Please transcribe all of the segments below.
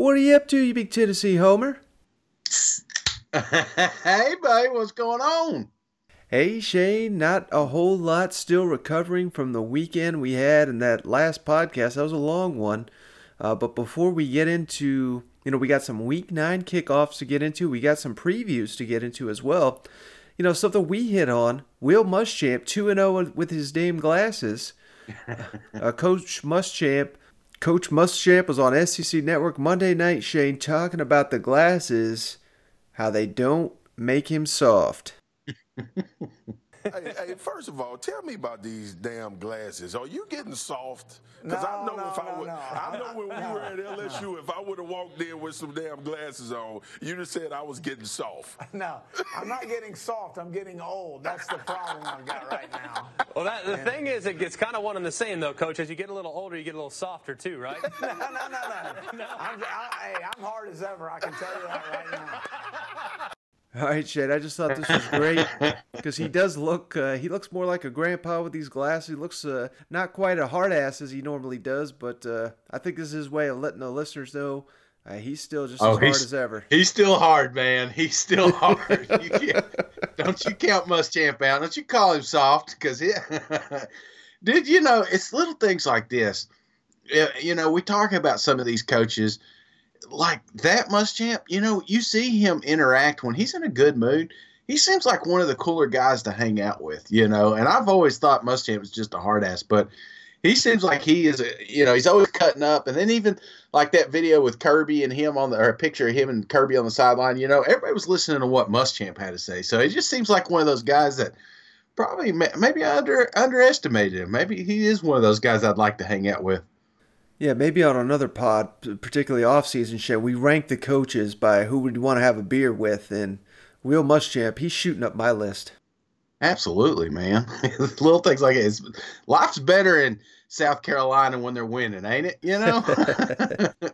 What are you up to, you big Tennessee homer? hey, buddy, what's going on? Hey Shane, not a whole lot still recovering from the weekend we had in that last podcast. That was a long one. Uh, but before we get into, you know, we got some week nine kickoffs to get into. We got some previews to get into as well. You know, something we hit on. Will Muschamp, 2 0 with his damn glasses. uh, Coach Muschamp. Coach Muschamp was on SEC Network Monday night, Shane, talking about the glasses, how they don't make him soft hey, hey, first of all, tell me about these damn glasses. Are you getting soft? Because No, I know no, if I no, would, no. I know when we were at LSU, if I would have walked in with some damn glasses on, you'd have said I was getting soft. No, I'm not getting soft. I'm getting old. That's the problem I've got right now. Well, that, the thing is, it gets kind of one and the same, though, Coach. As you get a little older, you get a little softer, too, right? No, no, no, no. I'm, I, hey, I'm hard as ever. I can tell you that right now. All right, Shane. I just thought this was great because he does look. Uh, he looks more like a grandpa with these glasses. He looks uh, not quite a hard ass as he normally does, but uh, I think this is his way of letting the listeners know uh, he's still just Oh, as hard as ever. He's still hard, man. He's still hard. you don't you count Muschamp out? Don't you call him soft? Because he, did you know it's little things like this. You know, we talk about some of these coaches like that Muschamp. You know, you see him interact when he's in a good mood. He seems like one of the cooler guys to hang out with. You know, and I've always thought Muschamp was just a hard ass, but he seems like he is. A, you know, he's always cutting up, and then even like that video with Kirby and him on the or a picture of him and Kirby on the sideline. You know, everybody was listening to what Muschamp had to say, so it just seems like one of those guys that probably maybe I under underestimated him. Maybe he is one of those guys I'd like to hang out with. Yeah, maybe on another pod, particularly off-season show, we rank the coaches by who would want to have a beer with, and Will Muschamp, he's shooting up my list. Absolutely, man. Little things like it. It's, life's better in South Carolina when they're winning, ain't it? You know.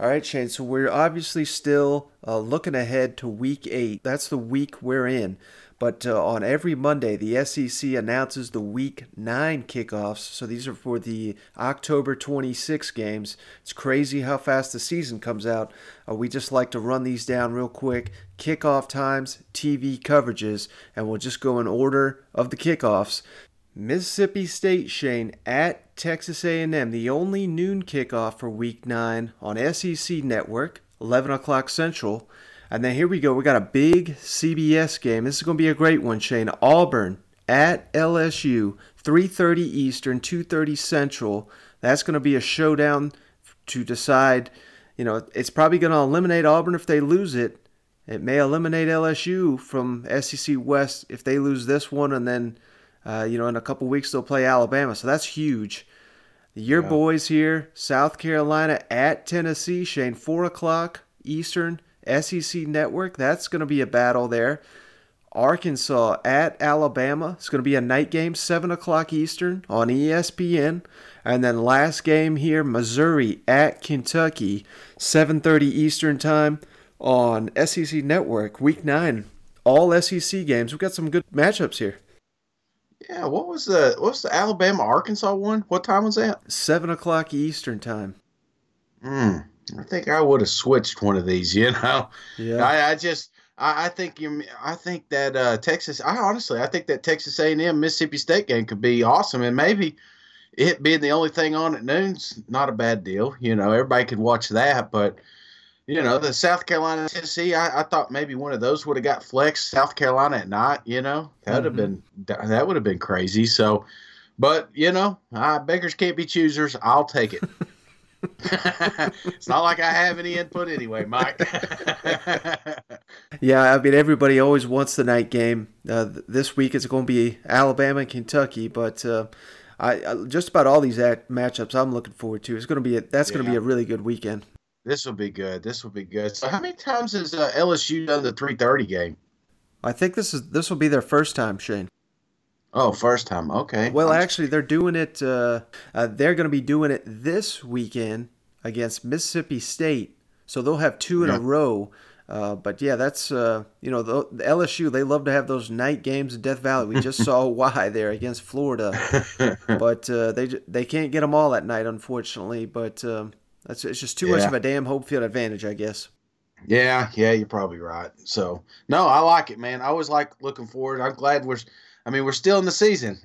All right, Shane. So we're obviously still uh, looking ahead to Week Eight. That's the week we're in. But uh, on every Monday, the SEC announces the Week Nine kickoffs. So these are for the October 26 games. It's crazy how fast the season comes out. Uh, we just like to run these down real quick. Kickoff times, TV coverages, and we'll just go in order of the kickoffs. Mississippi State Shane at Texas A&M, the only noon kickoff for Week 9 on SEC Network, 11 o'clock Central. And then here we go. We got a big CBS game. This is going to be a great one, Shane. Auburn at LSU, 3:30 Eastern, 2:30 Central. That's going to be a showdown to decide. You know, it's probably going to eliminate Auburn if they lose it. It may eliminate LSU from SEC West if they lose this one, and then uh, you know in a couple weeks they'll play Alabama. So that's huge. Your Yeah. boys here, South Carolina at Tennessee, Shane, four o'clock Eastern, SEC Network. That's going to be a battle there. Arkansas at Alabama. It's going to be a night game, 7 o'clock Eastern on ESPN. And then last game here, Missouri at Kentucky, 7.30 Eastern time on SEC Network, Week 9. All SEC games. We've got some good matchups here. Yeah, what was the what was the Alabama Arkansas one? What time was that? Seven o'clock Eastern time. Hmm. I think I would have switched one of these. You know. Yeah. I, I just I, I think you I think that uh, Texas. I honestly I think that Texas A and M Mississippi State game could be awesome, and maybe it being the only thing on at noon's not a bad deal. You know, everybody could watch that, but you know, the South Carolina Tennessee, I, I thought maybe one of those would have got flexed. South Carolina at night, you know, that would have been that would have been crazy. So, but you know, uh, beggars can't be choosers. I'll take it. it's not like I have any input anyway, Mike. Yeah, I mean everybody always wants the night game. Uh, this week it's going to be Alabama and Kentucky, but uh, I, I just about all these at- matchups I'm looking forward to. It's going to be a, that's going to be a really good weekend. this will be good. This will be good. So, how many times has uh, LSU done the three thirty game? I think this is this will be their first time, Shane. Oh, first time. Okay. Well, actually, they're doing it. Uh, uh, they're going to be doing it this weekend against Mississippi State, so they'll have two in Yeah. a row. Uh, but yeah, that's uh, you know the, the LSU. They love to have those night games in Death Valley. We just saw why there against Florida, but uh, they they can't get them all at night, unfortunately. But um, that's it's just too much of a damn home field advantage, I guess. Yeah, yeah, you're probably right. So, no, I like it, man. I always like looking forward. I'm glad we're, I mean, we're still in the season,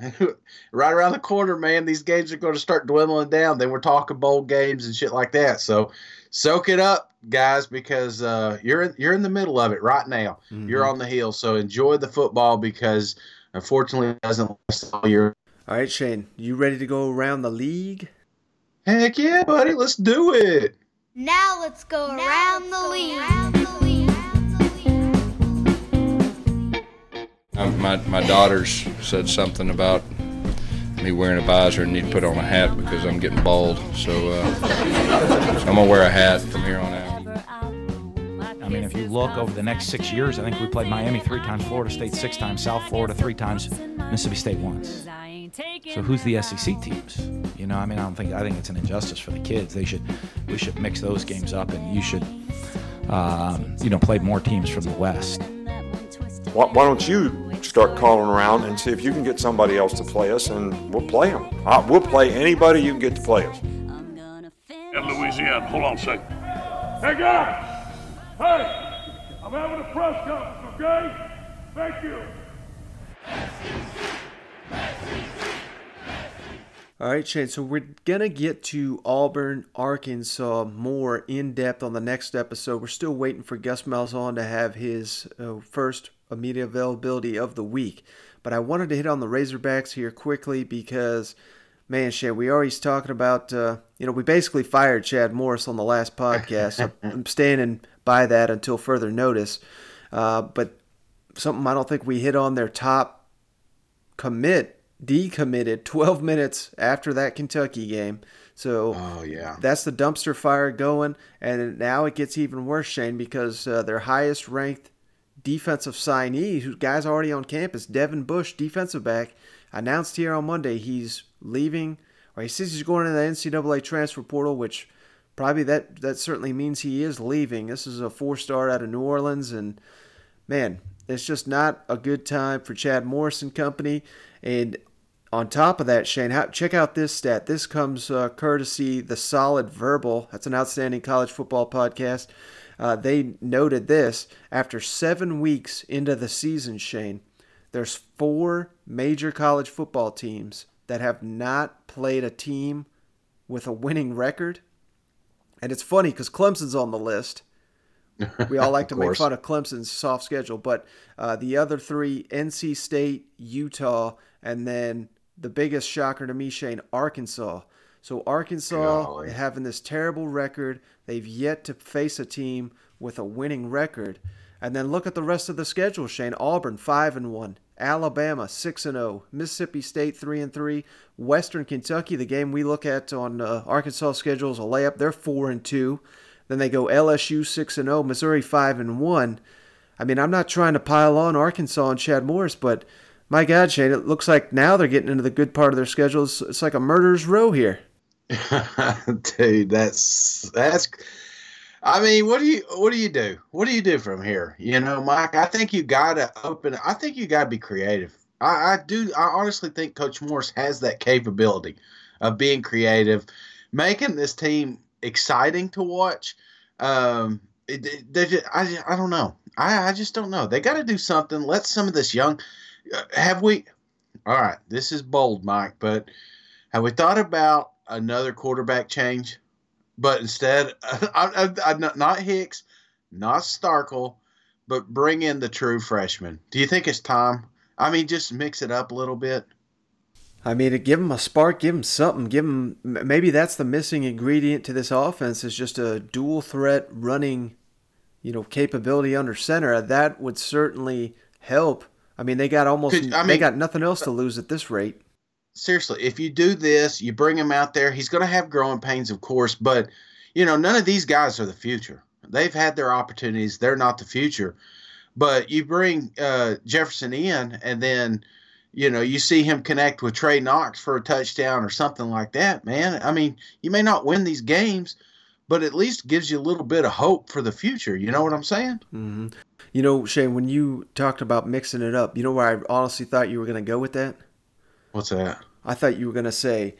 right around the corner, man. These games are going to start dwindling down. Then we're talking bowl games and shit like that. So, soak it up, guys, because uh, you're in, you're in the middle of it right now. You're Mhm. on the hill, so enjoy the football because unfortunately it doesn't last all year. All right, Shane, you ready to go around the league? Heck yeah, buddy, let's do it. Now let's go around the league. My, my daughters said something about me wearing a visor and need to put on a hat because I'm getting bald. So, uh, so I'm going to wear a hat from here on out. I mean, if you look over the next six years, I think we played Miami three times, Florida State six times, South Florida three times, Mississippi State once. So who's the SEC teams? You know, I mean, I don't think I think it's an injustice for the kids. They should we should mix those games up, and you should um, you know play more teams from the West. Why, why don't you start calling around and see if you can get somebody else to play us, and we'll play them. Uh, we'll play anybody you can get to play us. In Louisiana, hold on a second. Hey guys! Hey! I'm having a press conference, okay? Thank you. All right, Shane. So we're gonna get to Auburn, Arkansas more in depth on the next episode. We're still waiting for Gus Malzahn to have his uh, first immediate availability of the week. But I wanted to hit on the Razorbacks here quickly because, man, Shane, we already talking about. Uh, you know, we basically fired Chad Morris on the last podcast. so I'm standing by that until further notice. Uh, but something I don't think we hit on their top commit decommitted 12 minutes after that Kentucky game. So oh yeah, that's the dumpster fire going, and now it gets even worse, Shane, because uh, their highest ranked defensive signee, who guy's already on campus, Devin Bush, defensive back, announced here on Monday he's leaving, or he says he's going to the NCAA transfer portal, which probably that that certainly means he is leaving. This is a four star out of New Orleans, and man, it's just not a good time for Chad Morris and company. And on top of that, Shane, how, check out this stat. This comes uh, courtesy the Solid Verbal. That's an outstanding college football podcast. Uh, they noted this after seven weeks into the season, Shane. There's four major college football teams that have not played a team with a winning record. And it's funny because Clemson's on the list. We all like to make fun of Clemson's soft schedule, but uh, the other three NC State, Utah, and then the biggest shocker to me, Shane, Arkansas. So Arkansas Golly. having this terrible record. They've yet to face a team with a winning record. And then look at the rest of the schedule, Shane. Auburn five and one, Alabama six and zero, Mississippi State three and three, Western Kentucky, the game we look at on uh, Arkansas schedule is a layup. They're four and two. Then they go LSU six and zero, Missouri five and one. I mean, I'm not trying to pile on Arkansas and Chad Morris, but my God, Shane, it looks like now they're getting into the good part of their schedule. It's, it's like a murderer's row here. dude that's that's i mean what do you what do you do what do you do from here you know mike i think you gotta open i think you gotta be creative I, I do. I honestly think Coach Morris has that capability of being creative, making this team exciting to watch. Um, they just, I, I don't know. I, I just don't know. They got to do something. Let some of this young. Uh, have we? All right, this is bold, Mike, but have we thought about another quarterback change? But instead, I, I, I, not Hicks, not Starkel, but bring in the true freshman. Do you think it's time? I mean, just mix it up a little bit. I mean, to give him a spark, give him something, give him maybe that's the missing ingredient to this offense is just a dual threat running, you know, capability under center. That would certainly help. I mean, they got almost Could, I mean, they got nothing else to lose at this rate. Seriously, if you do this, you bring him out there, he's going to have growing pains, of course, but you know, none of these guys are the future. They've had their opportunities; they're not the future. But you bring uh, Jefferson in, and then you know, you see him connect with Trey Knox for a touchdown or something like that, man. I mean, you may not win these games, but at least gives you a little bit of hope for the future. You know what I'm saying? Mm-hmm. You know, Shane, when you talked about mixing it up, you know where I honestly thought you were going to go with that? What's that? I thought you were going to say,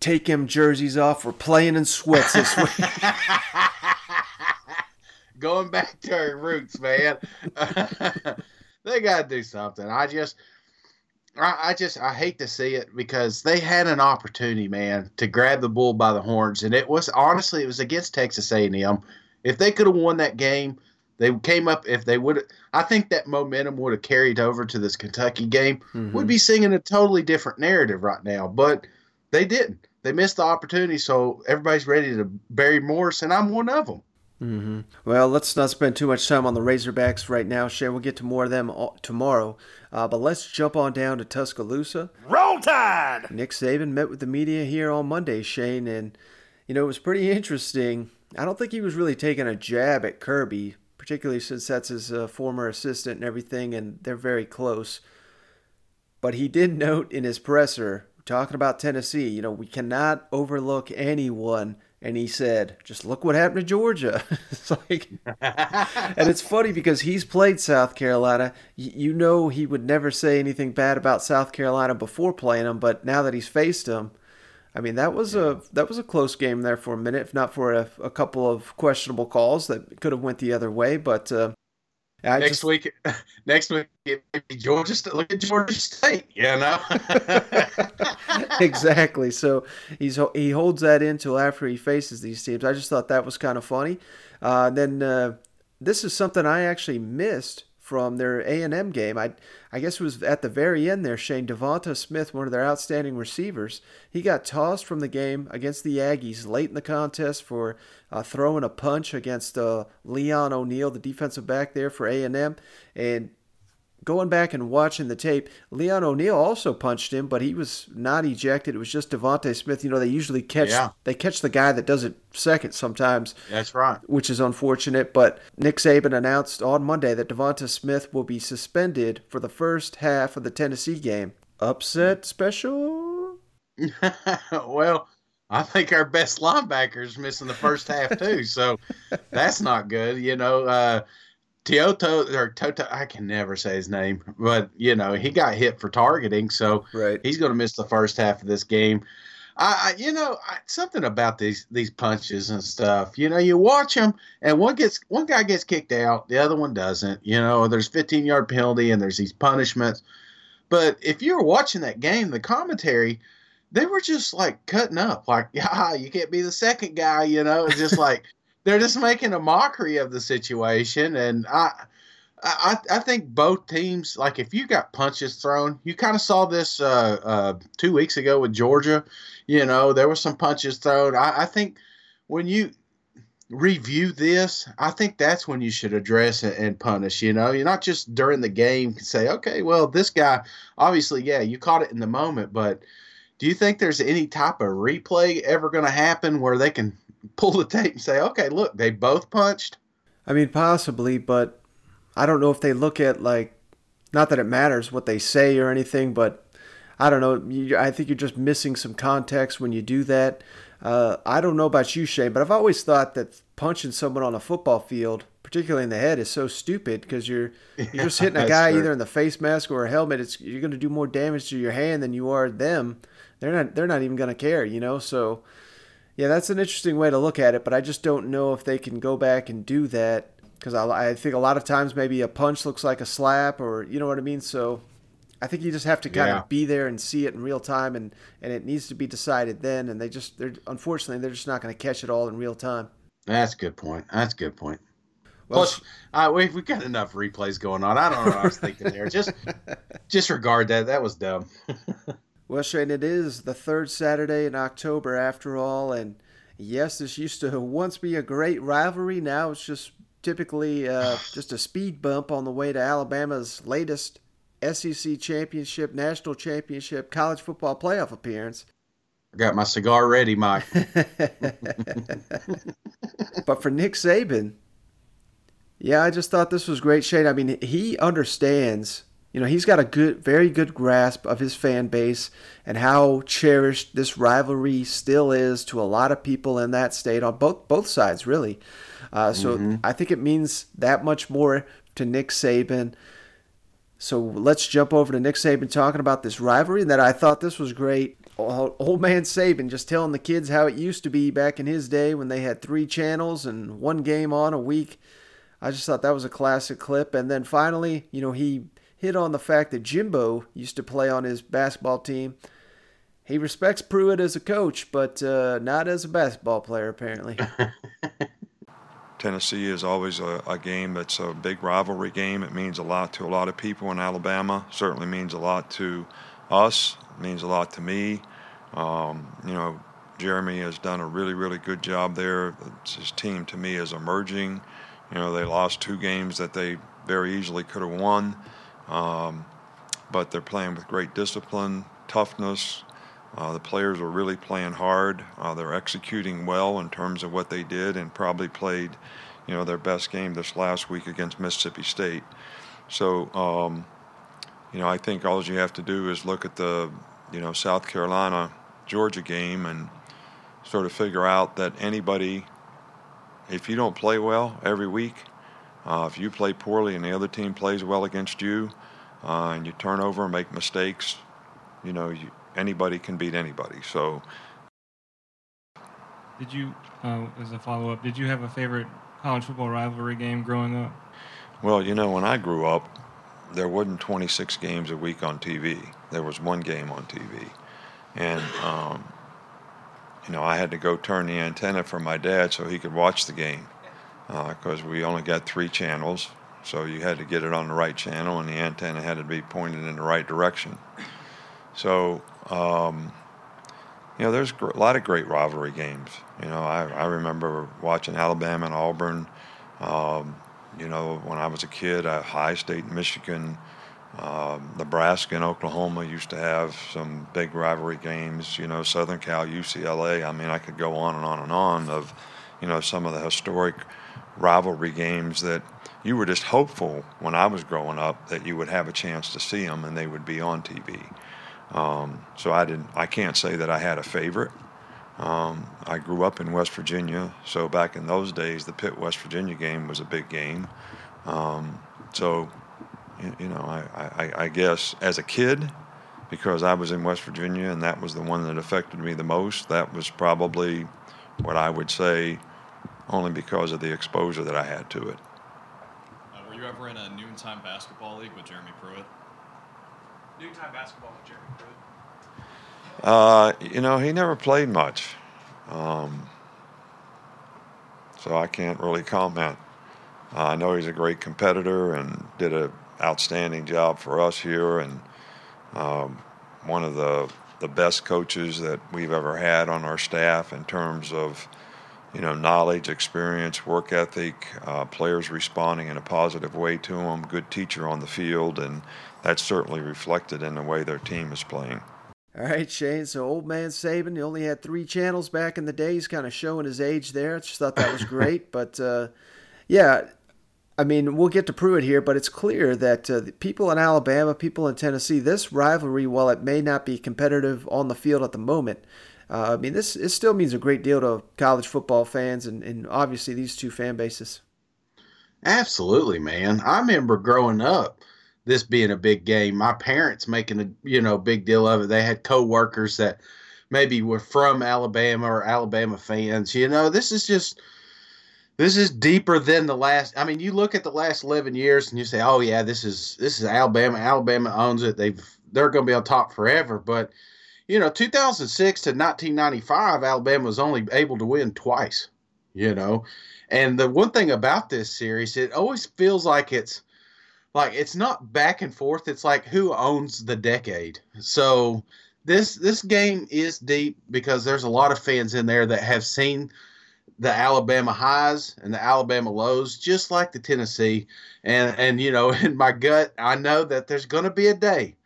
take him jerseys off. We're playing in sweats this week. Going back to our roots, man. they got to do something. I just – I, I just I hate to see it because they had an opportunity, man, to grab the bull by the horns, and it was honestly it was against Texas A&M. If they could have won that game, they came up. If they would, I think that momentum would have carried over to this Kentucky game. Mm-hmm. We'd be singing a totally different narrative right now, but they didn't. They missed the opportunity, so everybody's ready to bury Morris, and I'm one of them. Mm-hmm. Well, let's not spend too much time on the Razorbacks right now, Shane. We'll get to more of them tomorrow. Uh, but let's jump on down to Tuscaloosa. Roll Tide! Nick Saban met with the media here on Monday, Shane, and, you know, it was pretty interesting. I don't think he was really taking a jab at Kirby, particularly since that's his uh, former assistant and everything, and they're very close. But he did note in his presser, talking about Tennessee, you know, we cannot overlook anyone and he said, "Just look what happened to Georgia." it's like, and it's funny because he's played South Carolina. You know, he would never say anything bad about South Carolina before playing them, but now that he's faced them, I mean, that was a that was a close game there for a minute, if not for a, a couple of questionable calls that could have went the other way. But uh, I next just, week, next week, Georgia. Look at Georgia State. You know. exactly. So he's he holds that in until after he faces these teams. I just thought that was kind of funny. Uh, then uh, this is something I actually missed from their A&M game. I I guess it was at the very end there, Shane DeVonta Smith, one of their outstanding receivers, he got tossed from the game against the Aggies late in the contest for uh, throwing a punch against uh, Leon O'Neal, the defensive back there for A&M, and going back and watching the tape, Leon O'Neal also punched him, but he was not ejected. It was just DeVonta Smith. You know, they usually catch yeah. they catch the guy that does it second sometimes. That's right. Which is unfortunate. But Nick Saban announced on Monday that DeVonta Smith will be suspended for the first half of the Tennessee game. Upset special? well, I think our best linebacker is missing the first half too, so that's not good. You know, uh, Tioto or Toto, I can never say his name, but you know he got hit for targeting, so right. he's going to miss the first half of this game. I, I you know, I, something about these these punches and stuff. You know, you watch them, and one gets one guy gets kicked out, the other one doesn't. You know, there's 15 yard penalty, and there's these punishments. But if you're watching that game, the commentary, they were just like cutting up, like, yeah, you can't be the second guy. You know, it's just like they're just making a mockery of the situation, and I. I, I think both teams, like if you got punches thrown, you kind of saw this uh, uh, two weeks ago with Georgia. You know, there were some punches thrown. I, I think when you review this, I think that's when you should address it and punish. You know, you're not just during the game say, okay, well, this guy, obviously, yeah, you caught it in the moment, but do you think there's any type of replay ever going to happen where they can pull the tape and say, okay, look, they both punched? I mean, possibly, but I don't know if they look at like, not that it matters what they say or anything, but I don't know. You, I think you're just missing some context when you do that. Uh, I don't know about you, Shane, but I've always thought that punching someone on a football field, particularly in the head, is so stupid because you're you're just hitting a guy either in the face mask or a helmet. It's you're going to do more damage to your hand than you are them. They're not they're not even going to care, you know. So yeah, that's an interesting way to look at it, but I just don't know if they can go back and do that because I, I think a lot of times maybe a punch looks like a slap or you know what I mean. So I think you just have to kind Yeah. of be there and see it in real time, and, and it needs to be decided then. And they just they're unfortunately they're just not going to catch it all in real time. That's a good point. That's a good point. Well, Plus, uh, we we got enough replays going on. I don't know what I was thinking there. Just disregard that. That was dumb. Well, Shane, it is the third Saturday in October after all, and yes, this used to once be a great rivalry. Now it's just typically uh, just a speed bump on the way to Alabama's latest SEC championship, national championship, college football playoff appearance. I got my cigar ready, Mike. but for Nick Saban, yeah, I just thought this was great, Shane. I mean, he understands. You know, he's got a good, very good grasp of his fan base and how cherished this rivalry still is to a lot of people in that state on both both sides, really. Uh, so Mhm. I think it means that much more to Nick Saban. So let's jump over to Nick Saban talking about this rivalry. And that I thought this was great. Old old man Saban just telling the kids how it used to be back in his day when they had three channels and one game on a week. I just thought that was a classic clip. And then finally, you know, he hit on the fact that Jimbo used to play on his basketball team. He respects Pruitt as a coach, but uh, not as a basketball player, apparently. Tennessee is always a, a game that's a big rivalry game. It means a lot to a lot of people in Alabama. Certainly means a lot to us. It means a lot to me. Um, you know, Jeremy has done a really, really good job there. It's- His team, to me, is emerging. You know, they lost two games that they very easily could have won, um, but they're playing with great discipline, toughness. Uh, the players are really playing hard. Uh, they're executing well in terms of what they did, and probably played, you know, their best game this last week against Mississippi State. So, um, you know, I think all you have to do is look at the, you know, South Carolina Georgia game and sort of figure out that anybody, if you don't play well every week, uh, if you play poorly and the other team plays well against you, uh, and you turn over and make mistakes, you know, you, anybody can beat anybody. So, Did you, uh, as a follow up, did you have a favorite college football rivalry game growing up? well, you know, when I grew up, there wasn't 26 games a week on TV. There was one game on TV, and um, you know, I had to go turn the antenna for my dad so he could watch the game because we only got three channels. So you had to get it on the right channel, and the antenna had to be pointed in the right direction. So, um, you know, there's gr- a lot of great rivalry games. You know, I, I remember watching Alabama and Auburn. Um, you know, when I was a kid, uh, Ohio State, Michigan, um, Nebraska, and Oklahoma used to have some big rivalry games. You know, Southern Cal, UCLA. I mean, I could go on and on and on of, you know, some of the historic rivalry games that you were just hopeful when I was growing up that you would have a chance to see them and they would be on TV. Um, so I didn't. I can't say that I had a favorite. Um, I grew up in West Virginia, so back in those days, the Pitt West Virginia game was a big game. Um, so, you, know, I, I, I guess as a kid, because I was in West Virginia and that was the one that affected me the most, that was probably what I would say, only because of the exposure that I had to it. Uh, were you ever in a noontime basketball league with Jeremy Pruitt? Noontime basketball with Jeremy Pruitt. Uh, you know, he never played much, um, so I can't really comment. Uh, I know he's a great competitor and did an outstanding job for us here, and um, one of the the best coaches that we've ever had on our staff in terms of you know knowledge, experience, work ethic, uh, players responding in a positive way to him. Good teacher on the field, and that's certainly reflected in the way their team is playing. All right, Shane. So old man Saban, he only had three channels back in the day. He's kind of showing his age there. I just thought that was great. but uh, yeah, I mean, we'll get to Pruitt here, but it's clear that uh, the people in Alabama, people in Tennessee, this rivalry, while it may not be competitive on the field at the moment, Uh, I mean, this it still means a great deal to college football fans and, and obviously these two fan bases. Absolutely, man. I remember growing up, this being a big game. My parents making a you know big deal of it. They had coworkers that maybe were from Alabama or Alabama fans. You know, this is just this is deeper than the last. I mean, you look at the last eleven years and you say, "Oh yeah, this is this is Alabama. Alabama owns it. They've they're going to be on top forever." But you know, 2006 to 1995, Alabama was only able to win twice. You know, and the one thing about this series, it always feels like it's like it's not back and forth. It's like who owns the decade. So this this game is deep because there's a lot of fans in there that have seen the Alabama highs and the Alabama lows, just like the Tennessee. And and you know, in my gut, I know that there's going to be a day.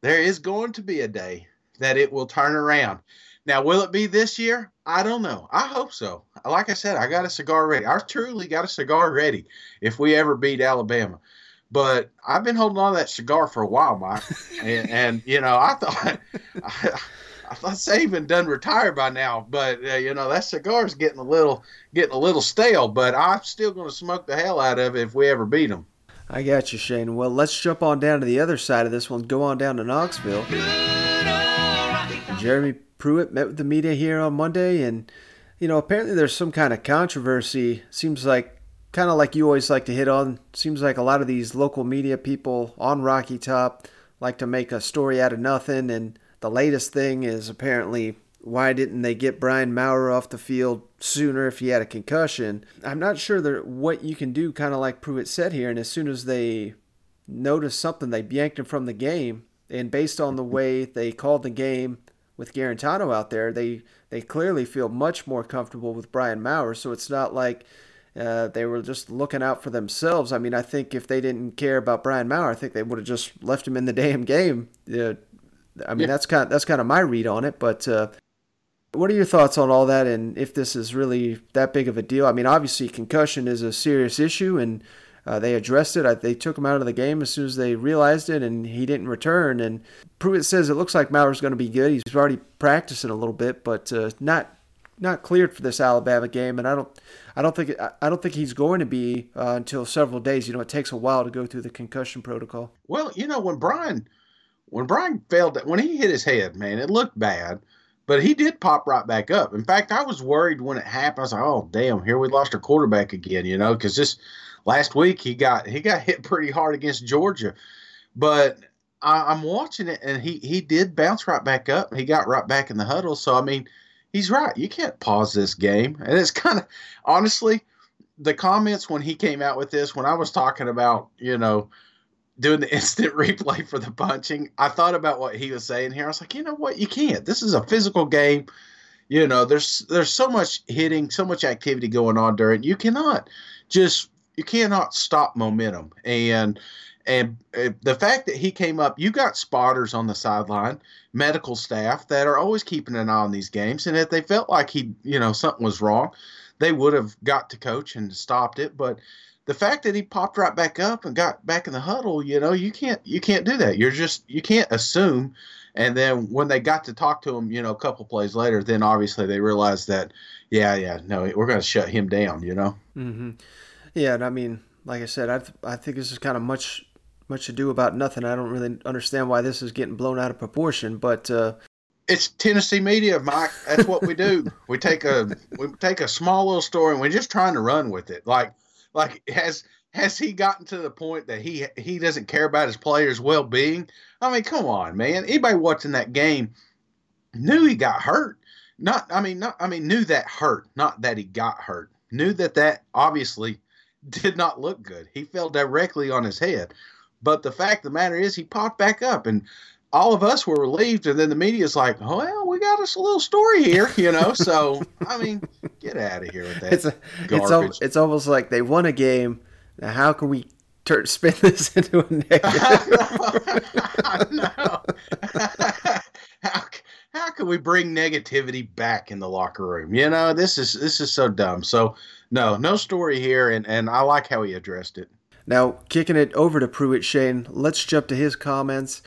There is going to be a day that it will turn around. Now, will it be this year? I don't know. I hope so. Like I said, I got a cigar ready. I truly got a cigar ready if we ever beat Alabama. But I've been holding on to that cigar for a while, Mike. and, and you know, I thought I, I thought Saban done retired by now, but uh, you know that cigar's getting a little getting a little stale. But I'm still going to smoke the hell out of it if we ever beat them. I got you, Shane. Well, let's jump on down to the other side of this one. Go on down to Knoxville. Jeremy Pruitt met with the media here on Monday, and you know apparently there's some kind of controversy. Seems like kind of like you always like to hit on. Seems like a lot of these local media people on Rocky Top like to make a story out of nothing, and the latest thing is apparently why didn't they get Brian Maurer off the field sooner if he had a concussion? I'm not sure that what you can do, kind of like Pruitt said here, and as soon as they noticed something, they yanked him from the game. And based on the way they called the game with Guarantano out there, they they clearly feel much more comfortable with Brian Maurer. So it's not like uh, they were just looking out for themselves. I mean, I think if they didn't care about Brian Maurer, I think they would have just left him in the damn game. Uh, I mean, yeah. that's kind of, that's kind of my read on it. But uh, what are your thoughts on all that, and if this is really that big of a deal? I mean, obviously, concussion is a serious issue, and uh, they addressed it. They took him out of the game as soon as they realized it, and he didn't return. And Pruitt says it looks like Maurer's going to be good. He's already practicing a little bit, but uh, not not cleared for this Alabama game. And I don't I don't think I don't think he's going to be uh, until several days. You know, it takes a while to go through the concussion protocol. Well, you know, when Brian when Brian failed, when he hit his head, man, it looked bad, but he did pop right back up. In fact, I was worried when it happened. I was like, "Oh, damn, here we lost our quarterback again," you know, because this last week he got he got hit pretty hard against Georgia, but I, am watching it and he he did bounce right back up. He got right back in the huddle. So I mean, he's right. You can't pause this game, and it's kind of honestly the comments when he came out with this when I was talking about you know doing the instant replay for the punching, I thought about what he was saying here. I was like, you know what, you can't. This is a physical game. You know, there's there's so much hitting, so much activity going on during. You cannot just you cannot stop momentum. And and the fact that he came up, you got spotters on the sideline, medical staff that are always keeping an eye on these games. And if they felt like he, you know, something was wrong, they would have got to coach and stopped it. But the fact that he popped right back up and got back in the huddle, you know, you can't you can't do that. You're just you can't assume. And then when they got to talk to him, you know, a couple plays later, then obviously they realized that, yeah, yeah, no, we're going to shut him down. You know. Mm-hmm. Yeah, and I mean, like I said, I I think this is kind of much much ado about nothing. I don't really understand why this is getting blown out of proportion, but. Uh, it's Tennessee media, Mike. That's what we do. we take a we take a small little story and we're just trying to run with it. Like like has has he gotten to the point that he he doesn't care about his players' well being? I mean, come on, man. Anybody watching that game knew he got hurt. Not, I mean, not, I mean, knew that hurt, not that he got hurt. Knew that that obviously did not look good. He fell directly on his head. But the fact of the matter is, he popped back up, and all of us were relieved. And then the media's like, "Well, we got us a little story here," you know. So I mean, get out of here with that. It's a, garbage. it's, it's almost like they won a game. Now, how can we turn spin this into a negative? I know. how, how can we bring negativity back in the locker room? You know, this is this is so dumb. So no, no story here, and and I like how he addressed it. Now, kicking it over to Pruitt Shane, let's jump to his comments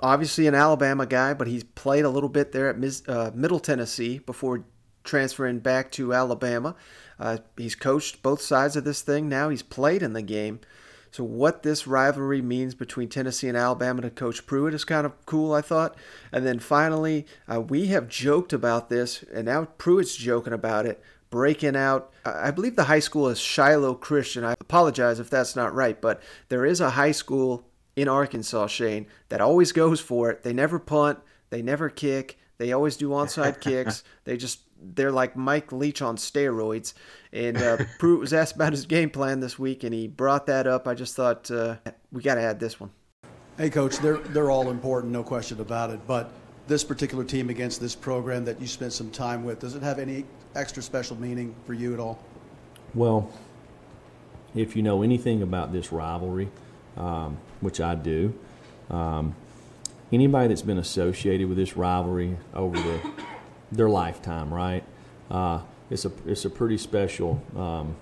obviously an Alabama guy, but he's played a little bit there at uh, Middle Tennessee before transferring back to Alabama. Uh, he's coached both sides of this thing now. He's played in the game. So, what this rivalry means between Tennessee and Alabama to Coach Pruitt is kind of cool, I thought. And then finally, uh, we have joked about this, and now Pruitt's joking about it, breaking out. I believe the high school is Shiloh Christian. I apologize if that's not right, but there is a high school in Arkansas, Shane, that always goes for it. They never punt, they never kick, they always do onside kicks. They just they're like Mike Leach on steroids. And uh, Pruitt was asked about his game plan this week, and he brought that up. I just thought uh, we got to add this one. Hey, coach, they're they're all important, no question about it. But this particular team against this program that you spent some time with, does it have any extra special meaning for you at all? Well, if you know anything about this rivalry, um, which I do, um, anybody that's been associated with this rivalry over the their lifetime, right? Uh, it's a it's a pretty special um,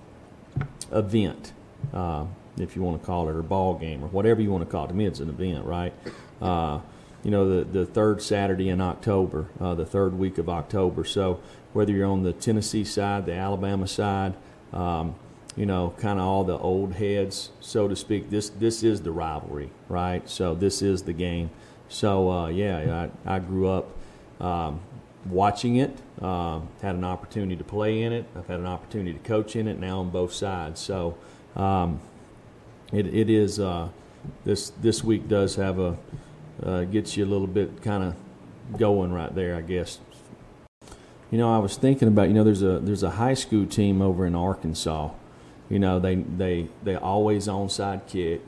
event, uh, if you want to call it, or ball game, or whatever you want to call it. To me, it's an event, right? Uh, you know, the the third Saturday in October, uh, the third week of October. So whether you're on the Tennessee side, the Alabama side, um, you know, kind of all the old heads, so to speak. This this is the rivalry, right? So this is the game. So uh, yeah, I, I grew up um, watching it. Uh, had an opportunity to play in it. I've had an opportunity to coach in it now on both sides. So um, it, it is uh, this this week does have a uh, gets you a little bit kind of going right there, I guess. You know, I was thinking about you know there's a there's a high school team over in Arkansas. You know they they they always onside kick.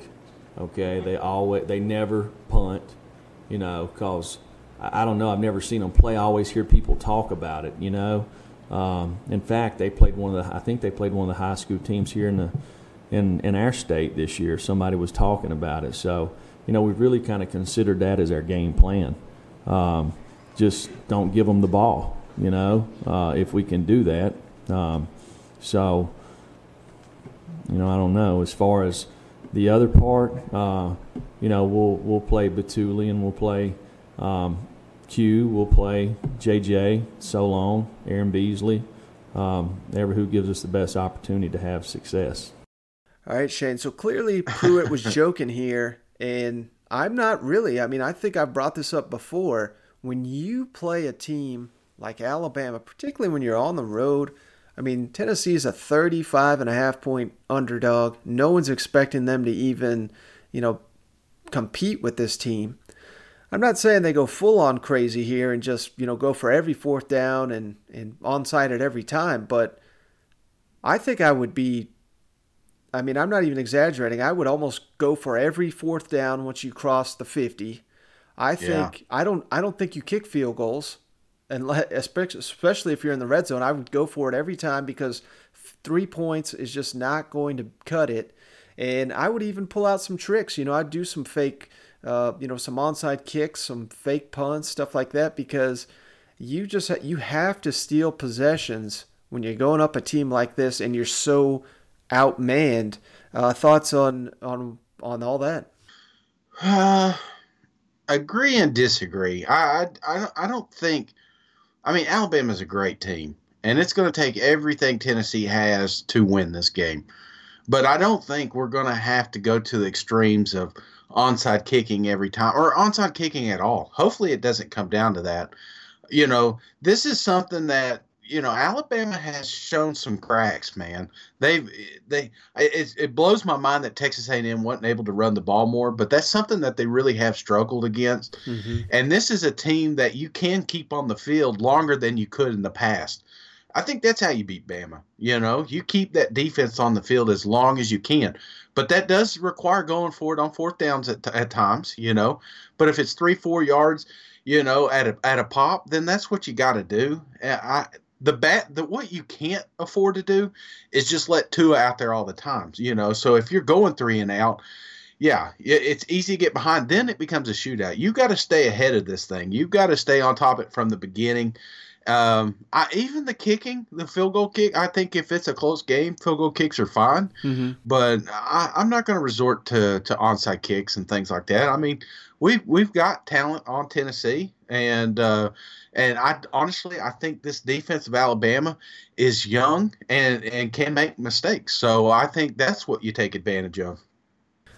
Okay, they always they never punt. You know, cause I don't know. I've never seen them play. I always hear people talk about it. You know, um, in fact, they played one of the. I think they played one of the high school teams here in the in in our state this year. Somebody was talking about it. So you know, we've really kind of considered that as our game plan. Um, just don't give them the ball. You know, uh, if we can do that. Um, so you know, I don't know as far as the other part. Uh, you know, we'll we'll play Bituli and we'll play um, Q will play JJ, Solon, Aaron Beasley, um, ever who gives us the best opportunity to have success. All right, Shane. So clearly Pruitt was joking here, and I'm not really. I mean, I think I've brought this up before. When you play a team like Alabama, particularly when you're on the road, I mean, Tennessee is a 35 and a half point underdog. No one's expecting them to even, you know, compete with this team. I'm not saying they go full on crazy here and just, you know, go for every fourth down and, and onside at every time, but I think I would be I mean, I'm not even exaggerating. I would almost go for every fourth down once you cross the 50. I think yeah. I don't I don't think you kick field goals and especially if you're in the red zone, I would go for it every time because 3 points is just not going to cut it. And I would even pull out some tricks, you know, I'd do some fake uh, you know, some onside kicks, some fake punts, stuff like that, because you just you have to steal possessions when you're going up a team like this and you're so outmanned. Uh, thoughts on on on all that? Uh, agree and disagree. I, I I don't think. I mean, Alabama's a great team, and it's going to take everything Tennessee has to win this game. But I don't think we're going to have to go to the extremes of onside kicking every time or onside kicking at all. Hopefully, it doesn't come down to that. You know, this is something that you know Alabama has shown some cracks, man. They've they it, it blows my mind that Texas A&M wasn't able to run the ball more, but that's something that they really have struggled against. Mm-hmm. And this is a team that you can keep on the field longer than you could in the past. I think that's how you beat Bama. You know, you keep that defense on the field as long as you can. But that does require going for it on fourth downs at, at times, you know. But if it's three, four yards, you know, at a at a pop, then that's what you got to do. I the bat the what you can't afford to do is just let Tua out there all the times, you know. So if you're going three and out, yeah, it's easy to get behind. Then it becomes a shootout. You got to stay ahead of this thing. You've got to stay on top of it from the beginning Um, I even the kicking, the field goal kick. I think if it's a close game, field goal kicks are fine. Mm-hmm. But I, I'm not going to resort to to onside kicks and things like that. I mean, we've we've got talent on Tennessee, and uh, and I honestly I think this defense of Alabama is young and and can make mistakes. So I think that's what you take advantage of.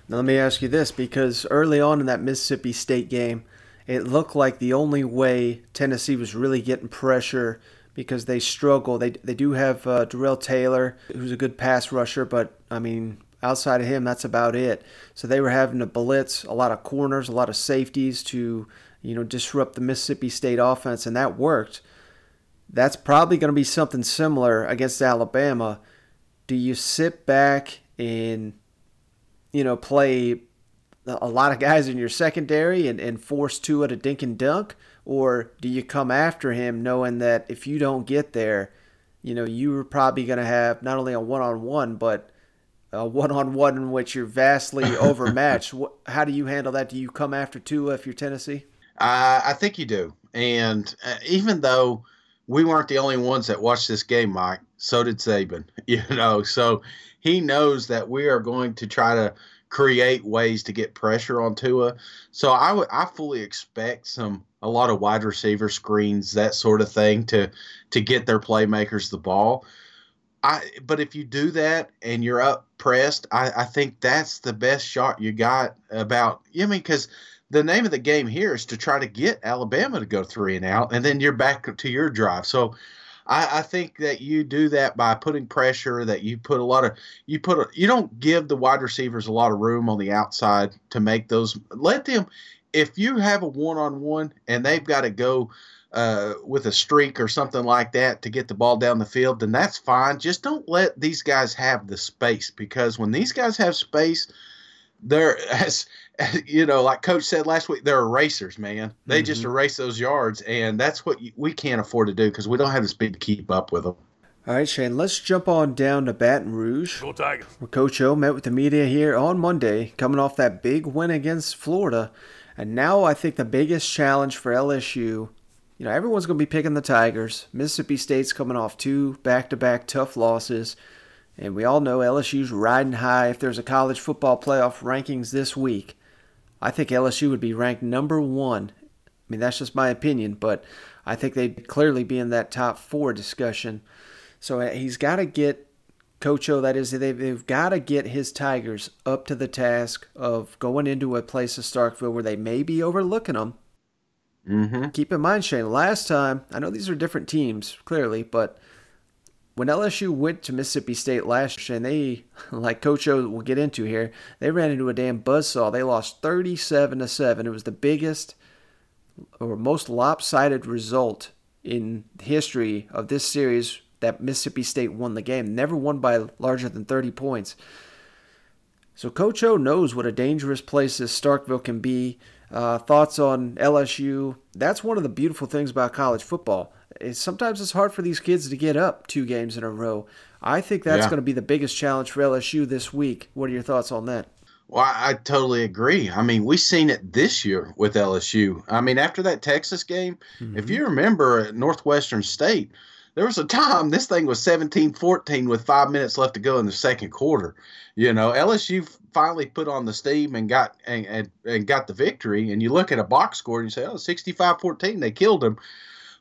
Now, let me ask you this because early on in that Mississippi State game, it looked like the only way Tennessee was really getting pressure because they struggle. They, they do have uh, Darrell Taylor, who's a good pass rusher, but I mean, outside of him, that's about it. So they were having to blitz a lot of corners, a lot of safeties to you know disrupt the Mississippi State offense, and that worked. That's probably going to be something similar against Alabama. Do you sit back and you know, play a lot of guys in your secondary and, and force Tua to dink and dunk? Or do you come after him knowing that if you don't get there, you know, you're probably going to have not only a one on one, but a one on one in which you're vastly overmatched? How do you handle that? Do you come after Tua if you're Tennessee? I think you do. And uh, even though we weren't the only ones that watched this game, Mike, so did Saban, you know, so he knows that we are going to try to create ways to get pressure on Tua. So I would I fully expect some a lot of wide receiver screens, that sort of thing to to get their playmakers the ball. I but if you do that and you're up pressed, I, I think that's the best shot you got about I mean because the name of the game here is to try to get Alabama to go three and out, and then you're back to your drive. So I, I, think that you do that by putting pressure. That you put a lot of you put a, you don't give the wide receivers a lot of room on the outside to make those. Let them. If you have a one on one and they've got to go uh, with a streak or something like that to get the ball down the field, then that's fine. Just don't let these guys have the space because when these guys have space, they're as you know, like Coach said last week, they're erasers, man. They mm-hmm. just erase those yards, and that's what we can't afford to do because we don't have the speed to keep up with them. All right, Shane, let's jump on down to Baton Rouge. Go Tigers. Where Coach O met with the media here on Monday, coming off that big win against Florida. And now I think the biggest challenge for LSU, you know, everyone's going to be picking the Tigers. Mississippi State's coming off two back to back tough losses. And we all know LSU's riding high. If there's a college football playoff rankings this week, I think LSU would be ranked number one. I mean, that's just my opinion, but I think they'd clearly be in that top four discussion. So uh, he's got to get Coach O, that is, they've, they've got to get his Tigers up to the task of going into a place of Starkville where they may be overlooking them. Mm-hmm. Keep in mind, Shane, last time, I know these are different teams, clearly, but when LSU went to Mississippi State last year, and they, like Coach O will get into here, they ran into a damn buzzsaw. They lost 37 to 7. It was the biggest or most lopsided result in history of this series that Mississippi State won the game. Never won by larger than 30 points. So Coach O knows what a dangerous place this Starkville can be. Uh, thoughts on LSU? That's one of the beautiful things about college football sometimes it's hard for these kids to get up two games in a row. I think that's yeah. going to be the biggest challenge for LSU this week. What are your thoughts on that? Well, I totally agree. I mean, we've seen it this year with LSU. I mean, after that Texas game, mm-hmm. if you remember at Northwestern State, there was a time this thing was 17 14 with five minutes left to go in the second quarter. You know, LSU finally put on the steam and got and, and, and got the victory. And you look at a box score and you say, oh, 65 14, they killed them.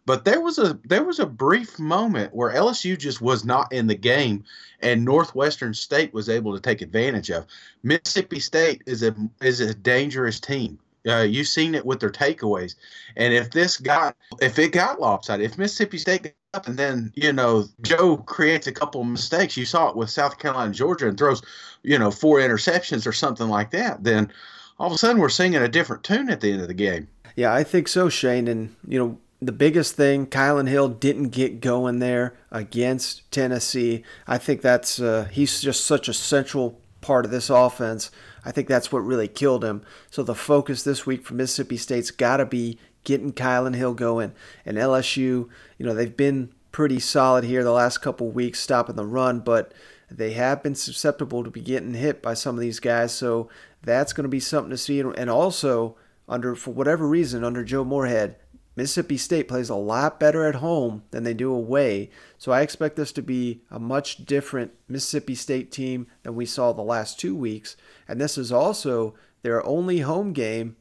But there was a there was a brief moment where LSU just was not in the game, and Northwestern State was able to take advantage of. Mississippi State is a is a dangerous team. Uh, you've seen it with their takeaways, and if this got if it got lopsided, if Mississippi State got up and then you know Joe creates a couple of mistakes, you saw it with South Carolina Georgia and throws you know four interceptions or something like that, then all of a sudden we're singing a different tune at the end of the game. Yeah, I think so, Shane. And you know the biggest thing, Kylan Hill didn't get going there against Tennessee. I think that's uh, he's just such a central part of this offense. I think that's what really killed him. So the focus this week for Mississippi State's got to be getting Kylan Hill going. And LSU, you know, they've been pretty solid here the last couple weeks, stopping the run, but they have been susceptible to be getting hit by some of these guys. So that's going to be something to see. And also, under for whatever reason, under Joe Moorhead, Mississippi State plays a lot better at home than they do away. So I expect this to be a much different Mississippi State team than we saw the last two weeks. And this is also their only home game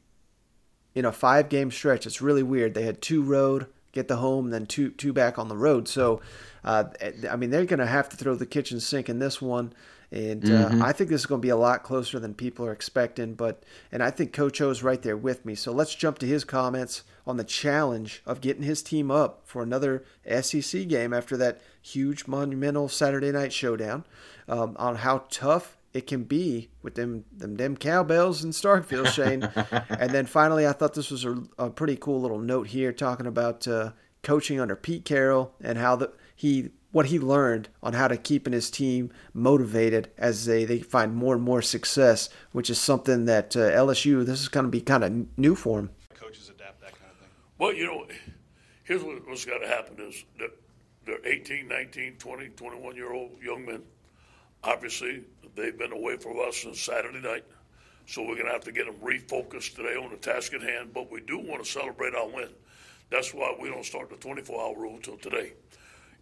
in a five game stretch. It's really weird. They had two road, get the home, then two two back on the road. So, uh, I mean, they're going to have to throw the kitchen sink in this one. And uh, Mhm. I think this is going to be a lot closer than people are expecting. But and I think Coach O is right there with me. So let's jump to his comments on the challenge of getting his team up for another SEC game after that huge monumental Saturday night showdown. Um, on how tough it can be with them them, them cowbells in Starkville, Shane. and then finally, I thought this was a, a pretty cool little note here talking about uh, coaching under Pete Carroll and how the he what he learned on how to keeping his team motivated as they, they find more and more success, which is something that uh, LSU this is going to be kind of new for him. Coaches adapt that kind of thing. Well, you know, here's what, what's got to happen is that they're 18, 19, 20, 21 year old young men. Obviously, they've been away from us since Saturday night. So we're going to have to get them refocused today on the task at hand. But we do want to celebrate our win. That's why we don't start the 24 hour rule until today.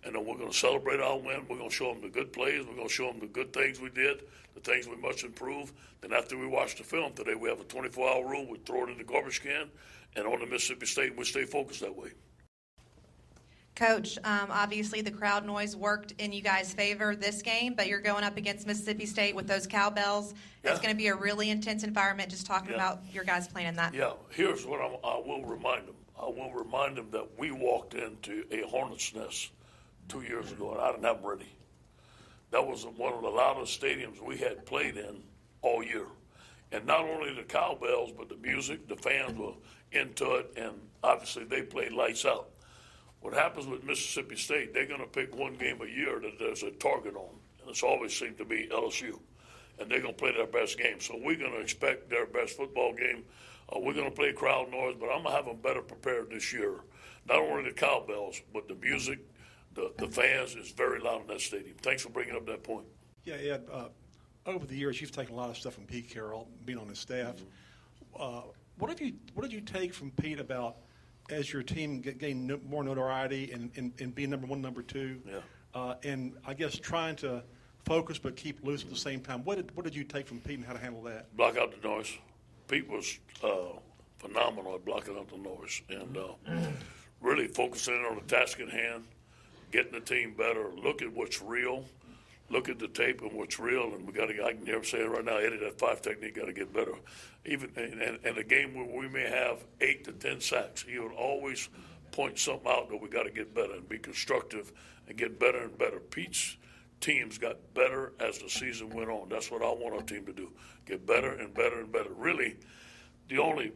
And then we're going to celebrate our win. We're going to show them the good plays. We're going to show them the good things we did, the things we must improve. Then after we watch the film today, we have a 24 hour rule. We throw it in the garbage can. And on the Mississippi State, we stay focused that way. Coach, um, obviously the crowd noise worked in you guys' favor this game, but you're going up against Mississippi State with those cowbells. Yeah. It's going to be a really intense environment. Just talking Yeah. about your guys playing in that. Yeah, here's what I'm, I will remind them. I will remind them that we walked into a hornet's nest two years ago, and I didn't have ready. That was one of the loudest stadiums we had played in all year. And not only the cowbells, but the music, the fans were into it, and obviously they played lights out. What happens with Mississippi State, they're going to pick one game a year that there's a target on, and it's always seemed to be LSU. And they're going to play their best game. So we're going to expect their best football game. Uh, we're going to play crowd noise, but I'm going to have them better prepared this year. Not only the cowbells, but the music, the, the fans is very loud in that stadium. Thanks for bringing up that point. Yeah, Ed, uh, over the years, you've taken a lot of stuff from Pete Carroll, being on his staff. Uh, what have you What did you take from Pete about as your team get, gain no, more notoriety and, and, and being number one, number two, Yeah. uh, and I guess trying to focus but keep loose at the same time? What did What did you take from Pete and how to handle that? block out the noise. Pete was uh, phenomenal at blocking out the noise and uh, really focusing on the task at hand, getting the team better. Look at what's real. Look at the tape and what's real, and we got to. I can hear him saying right now, Eddie, that five technique got to get better. Even and, and, and a game where we may have eight to ten sacks, he would always point something out that we got to get better and be constructive and get better and better. Pete's teams got better as the season went on. That's what I want our team to do: get better and better and better. Really, the only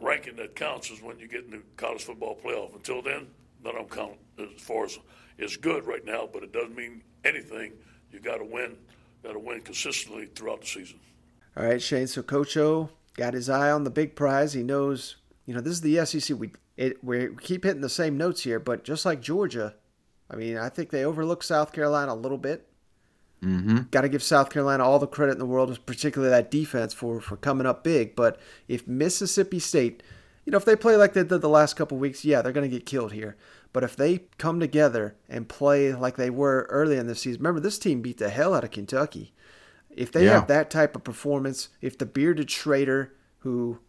ranking that counts is when you get in the college football playoff. Until then, none of them count as far as it's good right now, but it doesn't mean anything. You got to win, got to win consistently throughout the season. All right, Shane. So Coach O got his eye on the big prize. He knows, you know, this is the SEC. We it, we keep hitting the same notes here, but just like Georgia, I mean, I think they overlook South Carolina a little bit. Mm-hmm. Got to give South Carolina all the credit in the world, particularly that defense for for coming up big. But if Mississippi State, you know, if they play like they did the last couple weeks, yeah, they're going to get killed here. But if they come together and play like they were early in the season, remember this team beat the hell out of Kentucky. If they Yeah. have that type of performance, if the bearded traitor, who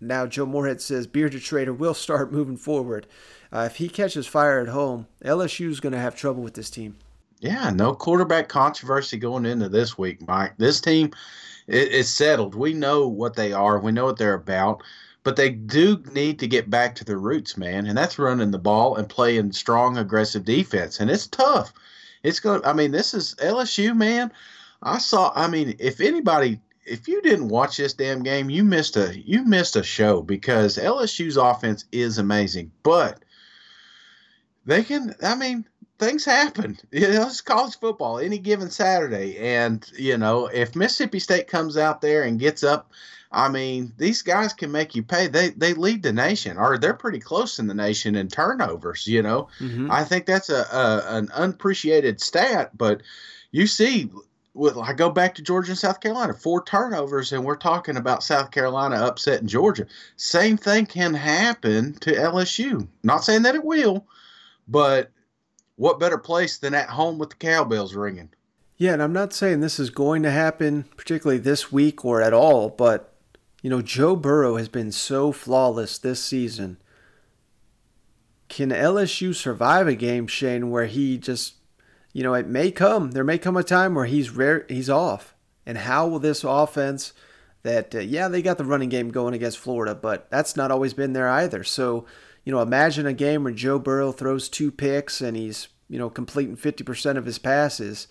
now Joe Moorhead says bearded traitor will start moving forward, uh, if he catches fire at home, LSU is going to have trouble with this team. Yeah, no quarterback controversy going into this week, Mike. This team it, it's settled. We know what they are. We know what they're about. But they do need to get back to their roots, man, and that's running the ball and playing strong, aggressive defense. And it's tough. It's going. I mean, this is LSU, man. I saw. I mean, if anybody, if you didn't watch this damn game, you missed a you missed a show because LSU's offense is amazing, but they can. I mean, things happen. You know, it's college football any given Saturday, and you know, if Mississippi State comes out there and gets up, I mean, these guys can make you pay. They they lead the nation, or they're pretty close in the nation in turnovers. You know, Mhm. I think that's a, a an unappreciated stat, but you see. with I go back to Georgia and South Carolina, four turnovers, and we're talking about South Carolina upsetting Georgia. Same thing can happen to LSU. Not saying that it will, but what better place than at home with the cowbells ringing? Yeah, and I'm not saying this is going to happen, particularly this week or at all, but you know, Joe Burrow has been so flawless this season. Can LSU survive a game, Shane, where he just, you know, it may come. There may come a time where he's rare, he's off. And how will this offense, that uh, yeah, they got the running game going against Florida, but that's not always been there either. So, you know, imagine a game where Joe Burrow throws two picks and he's, you know, completing fifty percent of his passes.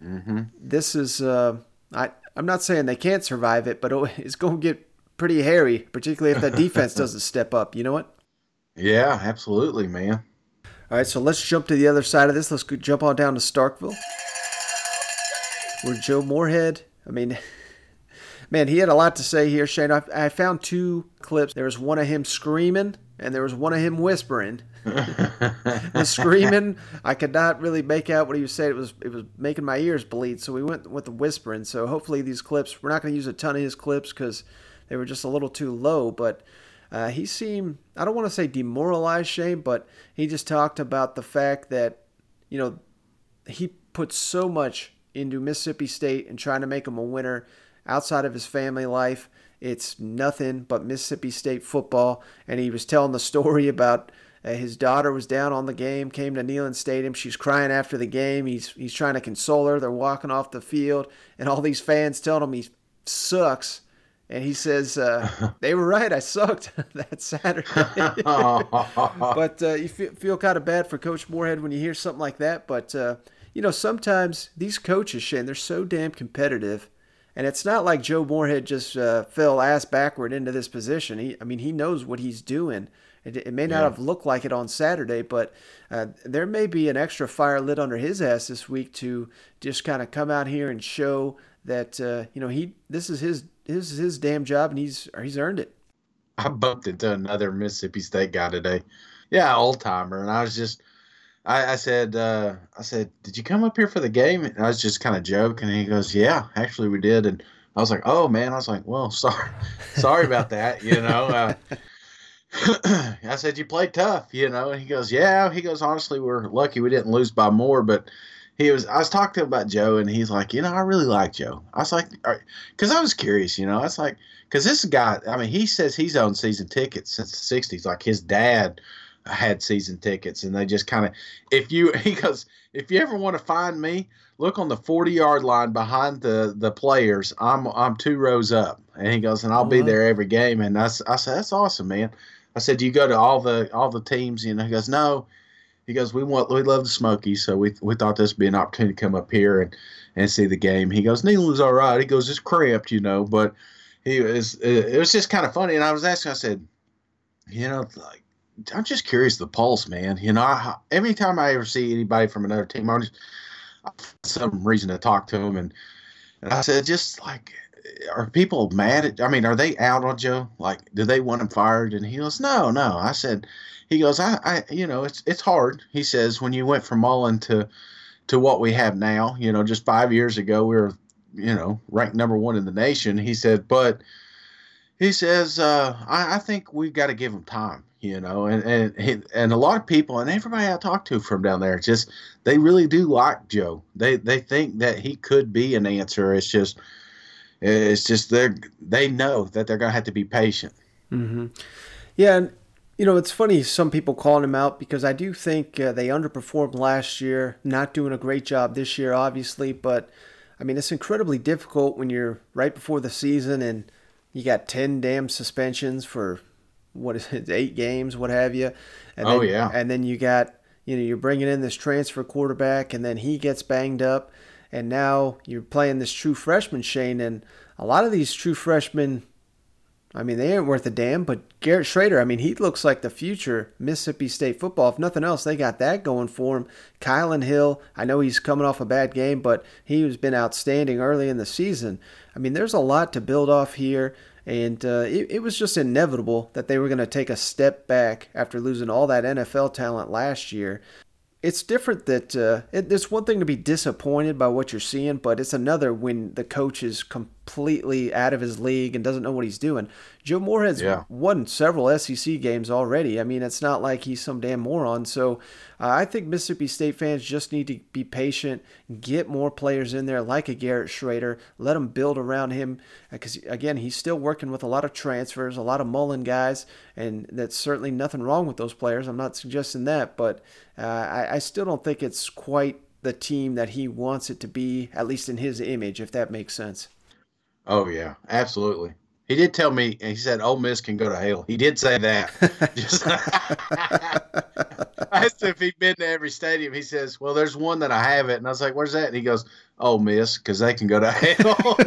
Mm-hmm. This is, uh, I, I'm not saying they can't survive it, but it's going to get pretty hairy, particularly if that defense doesn't step up. You know what? Yeah, absolutely, man. All right, so let's jump to the other side of this. Let's jump on down to Starkville, where Joe Moorhead. I mean, man, he had a lot to say here, Shane. I, I found two clips. There was one of him screaming, and there was one of him whispering. the screaming, I could not really make out what he was saying. It was it was making my ears bleed. So we went with the whispering. So hopefully these clips, we're not going to use a ton of his clips because they were just a little too low. But uh, he seemed, I don't want to say demoralized, Shane, but he just talked about the fact that, you know, he put so much into Mississippi State and trying to make him a winner outside of his family life. It's nothing but Mississippi State football. And he was telling the story about uh, his daughter was down on the game, came to Neyland Stadium. She's crying after the game. He's he's trying to console her. They're walking off the field, and all these fans telling him he sucks. And he says, uh, "They were right. I sucked that Saturday." but uh, you feel, feel kind of bad for Coach Moorhead when you hear something like that. But uh, you know, sometimes these coaches, Shane, they're so damn competitive, and it's not like Joe Moorhead just uh, fell ass backward into this position. He, I mean, he knows what he's doing. It, it may not Yeah. have looked like it on Saturday, but uh, there may be an extra fire lit under his ass this week to just kind of come out here and show that uh, you know he this is his this is his damn job and he's he's earned it. I bumped into another Mississippi State guy today. Yeah, old timer, and I was just, I, I said, uh, I said, did you come up here for the game? And I was just kind of joking, and he goes, yeah, actually we did, and I was like, oh man, I was like, well, sorry, sorry about that, you know. Uh, I said you played tough, you know, and he goes, yeah. He goes, honestly, we're lucky we didn't lose by more, but he was. I was talking to him about Joe, and he's like, you know, I really like Joe. I was like, because I was curious, you know, I was like, because this guy, I mean, he says he's owned season tickets since the '60s. Like his dad had season tickets, and they just kind of, if you, he goes, if you ever want to find me, look on the 40 yard line behind the the players. I'm I'm two rows up, and he goes, and I'll be Wow. there every game. And I said, that's awesome, man. I said, do you go to all the all the teams? You know, he goes, no. He goes, we want we love the Smokies, so we we thought this would be an opportunity to come up here and and see the game. He goes, Neal's all right. He goes, it's cramped, you know, but he was it was just kind of funny. And I was asking, I said, you know, like I'm just curious the pulse, man. You know, I, every time I ever see anybody from another team, I just some reason to talk to them, and and I said, just like, are people mad at? I mean, are they out on Joe? Like, do they want him fired? And he goes, no, no. I said, he goes, I, I, you know, it's it's hard. He says when you went from Mullen to to what we have now, you know, just five years ago we were, you know, ranked number one in the nation. He said, but he says, uh, I, I think we've got to give him time, you know, and and and a lot of people and everybody I talk to from down there, just they really do like Joe. They they think that he could be an answer. It's just it's just they they know that they're gonna have to be patient. hmm Yeah, and you know it's funny some people calling him out because I do think uh, they underperformed last year, not doing a great job this year, obviously. But I mean, it's incredibly difficult when you're right before the season and you got ten damn suspensions for what is it, eight games, what have you. And Oh, then, yeah. and then you got you know you're bringing in this transfer quarterback, and then he gets banged up, and now you're playing this true freshman Shane, and a lot of these true freshmen. I mean, they ain't worth a damn, but Garrett Shrader, I mean, he looks like the future Mississippi State football. If nothing else, they got that going for him. Kylan Hill, I know he's coming off a bad game, but he has been outstanding early in the season. I mean, there's a lot to build off here, and uh, it, it was just inevitable that they were going to take a step back after losing all that NFL talent last year. It's different that uh, it, it's one thing to be disappointed by what you're seeing, but it's another when the coach is completely out of his league and doesn't know what he's doing. Joe Moorhead's Yeah. won several SEC games already. I mean, it's not like he's some damn moron. So uh, I think Mississippi State fans just need to be patient, get more players in there like a Garrett Shrader, let them build around him. Because, again, he's still working with a lot of transfers, a lot of Mullen guys, and that's certainly nothing wrong with those players. I'm not suggesting that, but uh, I, I still don't think it's quite the team that he wants it to be, at least in his image, if that makes sense. Oh yeah, absolutely. He did tell me. And he said, "Ole Miss can go to hell." He did say that. Just, I asked if he'd been to every stadium. He says, "Well, there's one that I haven't." And I was like, "Where's that?" And he goes, "Ole Miss, because they can go to hell."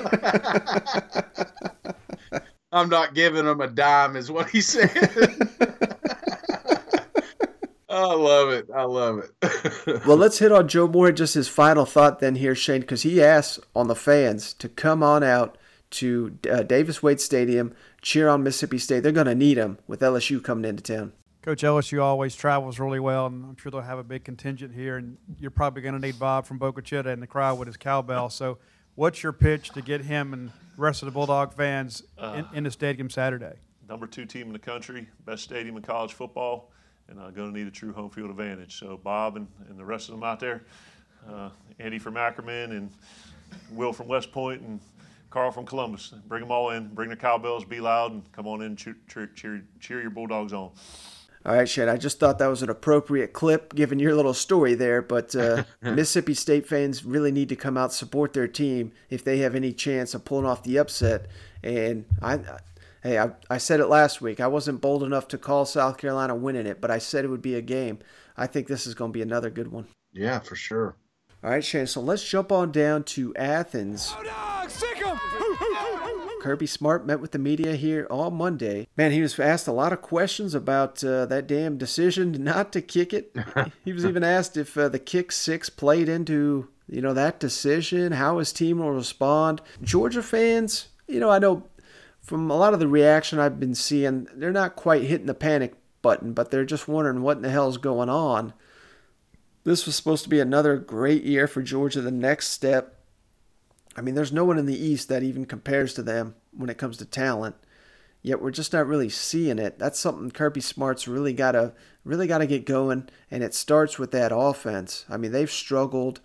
I'm not giving them a dime, is what he said. I love it. I love it. well, let's hit on Joe Moore. Just his final thought then here, Shane, because he asks on the fans to come on out to uh, Davis Wade Stadium, cheer on Mississippi State. They're going to need him with LSU coming into town. Coach LSU always travels really well, and I'm sure they'll have a big contingent here. And you're probably going to need Bob from Boca Chica in the crowd with his cowbell. So, what's your pitch to get him and the rest of the Bulldog fans in, in the stadium Saturday? Number two team in the country, best stadium in college football, and uh, going to need a true home field advantage. So Bob and, and the rest of them out there, uh, Andy from Ackerman and Will from West Point and Carl from Columbus, bring them all in, bring the cowbells, be loud, and come on in and cheer, cheer, cheer, cheer your Bulldogs on. All right, Shane. I just thought that was an appropriate clip given your little story there. But uh, Mississippi State fans really need to come out support their team if they have any chance of pulling off the upset. And I, hey, I, I said it last week. I wasn't bold enough to call South Carolina winning it, but I said it would be a game. I think this is going to be another good one. Yeah, for sure. All right, Shane. So let's jump on down to Athens. Kirby Smart met with the media here on Monday. Man, he was asked a lot of questions about uh, that damn decision not to kick it. he was even asked if uh, the kick six played into you know that decision, how his team will respond. Georgia fans, you know, I know from a lot of the reaction I've been seeing, they're not quite hitting the panic button, but they're just wondering what in the hell is going on. This was supposed to be another great year for Georgia. The next step. I mean, there's no one in the East that even compares to them when it comes to talent. Yet we're just not really seeing it. That's something Kirby Smart's really gotta really gotta get going, and it starts with that offense. I mean, they've struggled.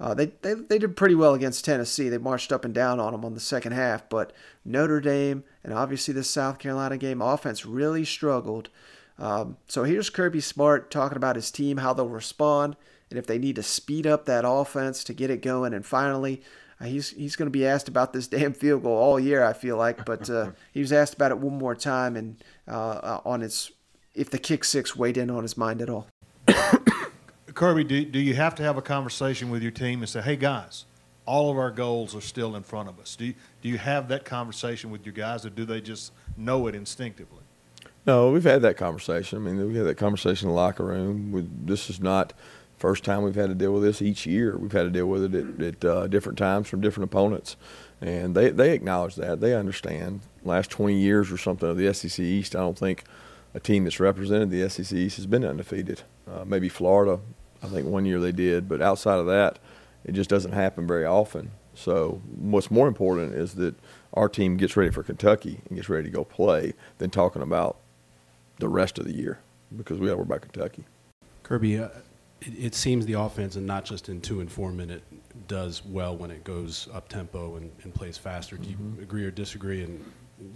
Uh, they, they they did pretty well against Tennessee. They marched up and down on them on the second half, but Notre Dame and obviously the South Carolina game offense really struggled. Um, so here's Kirby Smart talking about his team, how they'll respond, and if they need to speed up that offense to get it going. And finally, uh, he's he's going to be asked about this damn field goal all year. I feel like, but uh, he was asked about it one more time, and uh, on his if the kick six weighed in on his mind at all. Kirby, do, do you have to have a conversation with your team and say, hey, guys, all of our goals are still in front of us? Do you, do you have that conversation with your guys, or do they just know it instinctively? No, we've had that conversation. I mean, we had that conversation in the locker room. We, this is not first time we've had to deal with this each year. We've had to deal with it at, at uh, different times from different opponents, and they they acknowledge that. They understand. Last 20 years or something of the SEC East, I don't think a team that's represented the SEC East has been undefeated. Uh, maybe Florida, I think one year they did, but outside of that, it just doesn't happen very often. So what's more important is that our team gets ready for Kentucky and gets ready to go play than talking about the rest of the year because we worry about Kentucky. Kirby, uh, it, it seems the offense, and not just in two and four minute, does well when it goes up tempo and, and plays faster. Do you Mhm. agree or disagree, and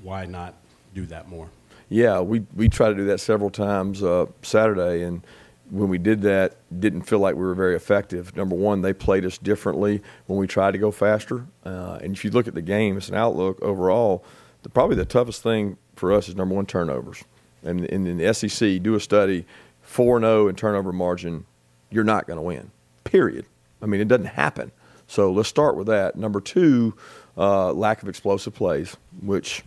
why not do that more? Yeah, we we tried to do that several times uh, Saturday, and when we did that, didn't feel like we were very effective. Number one, they played us differently when we tried to go faster. Uh, and if you look at the game, it's an outlook overall. The, probably the toughest thing for us is number one turnovers. And in, the SEC, do a study, four and zero in turnover margin, you're not going to win. Period. I mean, it doesn't happen. So let's start with that. Number two, uh, lack of explosive plays, which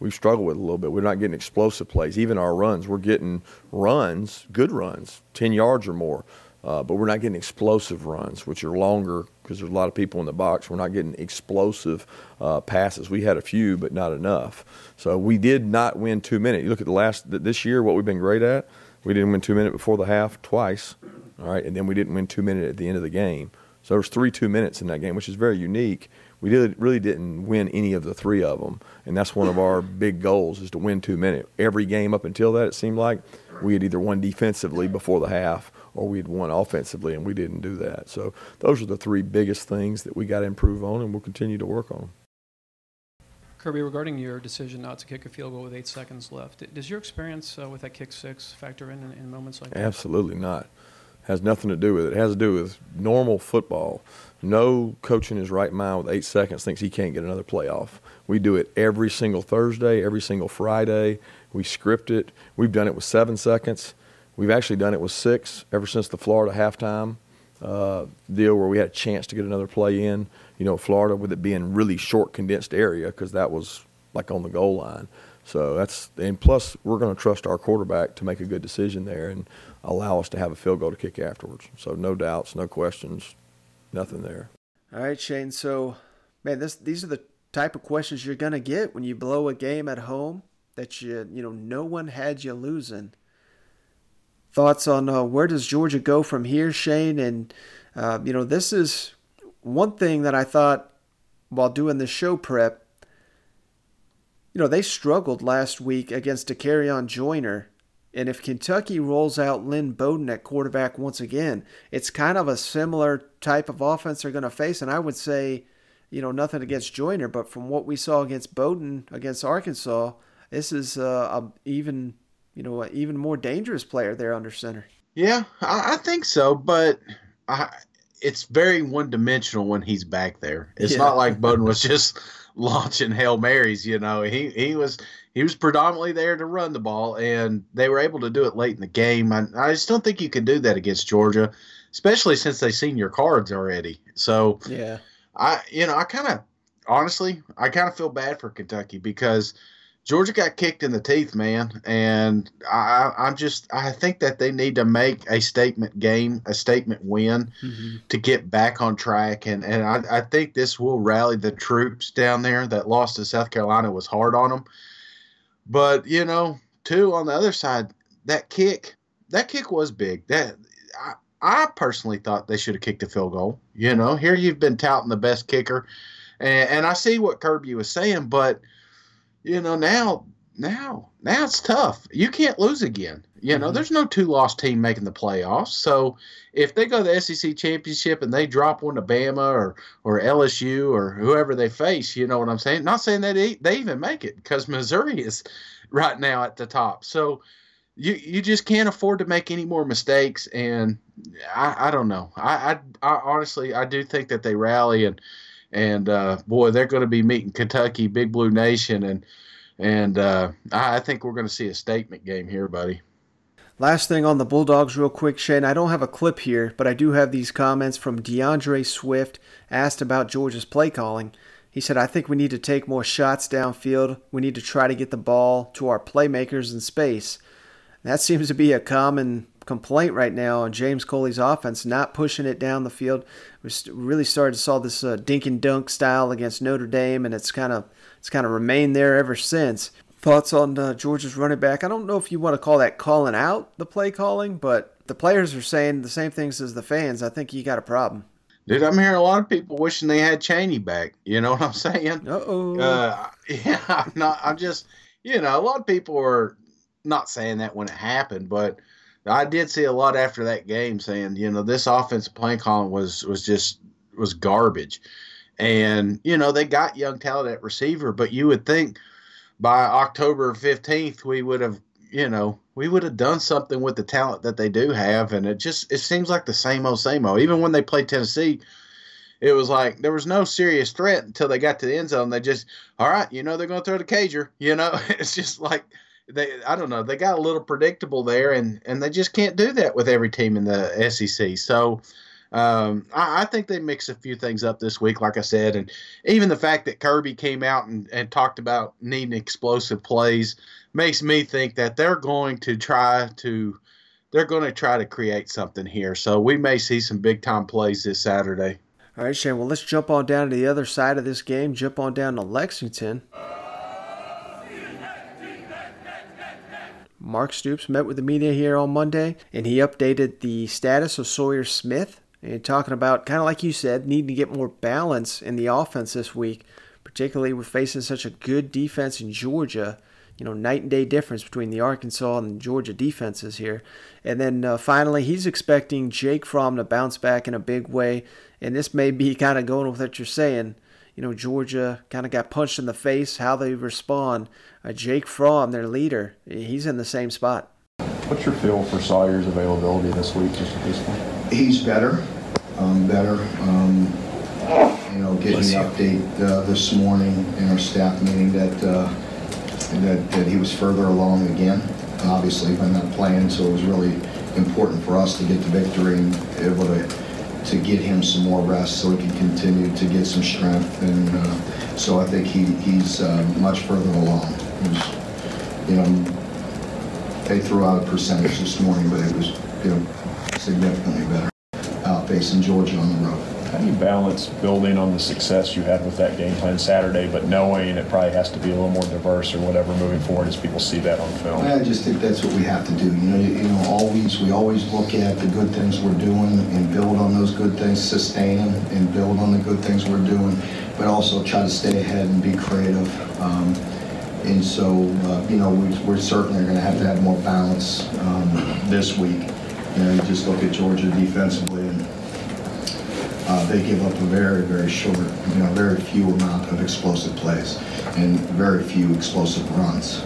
we've struggled with a little bit. We're not getting explosive plays. Even our runs, we're getting runs, good runs, 10 yards or more, uh, but we're not getting explosive runs, which are longer because there's a lot of people in the box. We're not getting explosive uh, passes. We had a few, but not enough. So we did not win two minutes. You look at the last th- this year, what we've been great at We didn't win two minute before the half twice, all right, and then we didn't win two minute at the end of the game. So there was three two minutes in that game, which is very unique. We did, really didn't win any of the three of them, and that's one of our big goals is to win two minute. Every game up until that, it seemed like we had either won defensively before the half or we'd won offensively, and we didn't do that. So those are the three biggest things that we got to improve on, and we'll continue to work on. Kirby, regarding your decision not to kick a field goal with eight seconds left, does your experience uh, with that kick six factor in, in, in moments like that? Absolutely not. Has nothing to do with it. It has to do with normal football. No coach in his right mind with eight seconds thinks he can't get another playoff. We do it every single Thursday, every single Friday. We script it. We've done it with seven seconds. We've actually done it with six ever since the Florida halftime uh, deal where we had a chance to get another play in. You know, Florida with it being really short, condensed area because that was like on the goal line. So that's and plus we're going to trust our quarterback to make a good decision there and allow us to have a field goal to kick afterwards. So no doubts, no questions, nothing there. All right, Shane. So, man, this these are the type of questions you're going to get when you blow a game at home that you you know no one had you losing. Thoughts on uh, where does Georgia go from here, Shane? And uh, you know, this is one thing that I thought while doing the show prep. You know, they struggled last week against Dakereon Joyner. And if Kentucky rolls out Lynn Bowden at quarterback once again, it's kind of a similar type of offense they're going to face. And I would say, you know, nothing against Joyner, but from what we saw against Bowden against Arkansas, this is uh, a even, you know, an even more dangerous player there under center. Yeah, I, I think so, but I, it's very one dimensional when he's back there. It's Yeah. not like Bowden was just launching hail marys. You know, he he was he was predominantly there to run the ball, and they were able to do it late in the game. I, I just don't think you can do that against Georgia, especially since they've seen your cards already. So Yeah. I you know I kind of honestly I kind of feel bad for Kentucky because Georgia got kicked in the teeth, man, and I I'm just I think that they need to make a statement game, a statement win mm-hmm. to get back on track, and and I, I think this will rally the troops down there that lost to South Carolina was hard on them, but you know too on the other side that kick that kick was big that. I, I personally thought they should have kicked a field goal. You know, here you've been touting the best kicker, and, and I see what Kirby was saying, but you know now, now, now it's tough. You can't lose again. You know, mm-hmm. there's no two loss team making the playoffs. So if they go to the SEC championship and they drop one to Bama or or LSU or whoever they face, you know what I'm saying? Not saying that they, they even make it because Missouri is right now at the top. So you you just can't afford to make any more mistakes and I, I don't know I, I I honestly I do think that they rally and and uh, boy they're going to be meeting Kentucky Big Blue Nation and and uh, I I think we're going to see a statement game here buddy Last thing on the Bulldogs, real quick, Shane. I don't have a clip here, but I do have these comments from D'Andre Swift asked about Georgia's play calling. He said, I think we need to take more shots downfield. We need to try to get the ball to our playmakers in space. That seems to be a common complaint right now on James Coley's offense, not pushing it down the field. We really started to saw this uh, dink and dunk style against Notre Dame, and it's kind of it's kind of remained there ever since. Thoughts on uh, Georgia's running back? I don't know if you want to call that calling out the play calling, but the players are saying the same things as the fans. I think you got a problem. dude I'm hearing a lot of people wishing they had Chaney back you know what I'm saying Uh-oh. uh yeah I'm not I'm just you know a lot of people are not saying that when it happened but I did see a lot after that game saying, you know, this offensive play calling was was just was garbage. And, you know, they got young talent at receiver, but you would think by October 15th we would have, you know, we would have done something with the talent that they do have and it just it seems like the same old same old. Even when they played Tennessee, it was like there was no serious threat until they got to the end zone. They just, all right, you know, they're going to throw the cager. You know, it's just like they, I don't know, they got a little predictable there, and and they just can't do that with every team in the SEC. So. Um, I, I think they mix a few things up this week, like I said, and even the fact that Kirby came out and, and talked about needing explosive plays makes me think that they're going to try to they're going to try to create something here. So we may see some big time plays this Saturday. All right, Shane. Well, let's jump on down to the other side of this game. Jump on down to Lexington. Mark Stoops met with the media here on Monday, and he updated the status of Sawyer Smith. And talking about, kind of like you said, needing to get more balance in the offense this week, particularly with facing such a good defense in Georgia. You know, night and day difference between the Arkansas and Georgia defenses here. And then uh, finally, he's expecting Jake Fromm to bounce back in a big way. And this may be kind of going with what you're saying. You know, Georgia kind of got punched in the face, how they respond. Uh, Jake Fromm, their leader, he's in the same spot. What's your feel for Sawyer's availability this week, just at this point? He's better, um, better. Um, you know, getting the update uh, this morning in our staff meeting that, uh, that that he was further along again. Obviously, by not playing, so it was really important for us to get the victory and able to to get him some more rest so he can continue to get some strength. And uh, so I think he, he's uh, much further along. Was, you know, they threw out a percentage this morning, but it was you know significantly better uh, facing Georgia on the road. How do you balance building on the success you had with that game plan Saturday, but knowing it probably has to be a little more diverse or whatever moving forward as people see that on film? I just think that's what we have to do. You know, you, you know, always we always look at the good things we're doing and build on those good things, sustain them, and build on the good things we're doing, but also try to stay ahead and be creative. Um, and so, uh, you know, we, we're certainly going to have to have more balance um, this week. You know, you just look at Georgia defensively and uh, they give up a very, very short, you know, very few amount of explosive plays and very few explosive runs.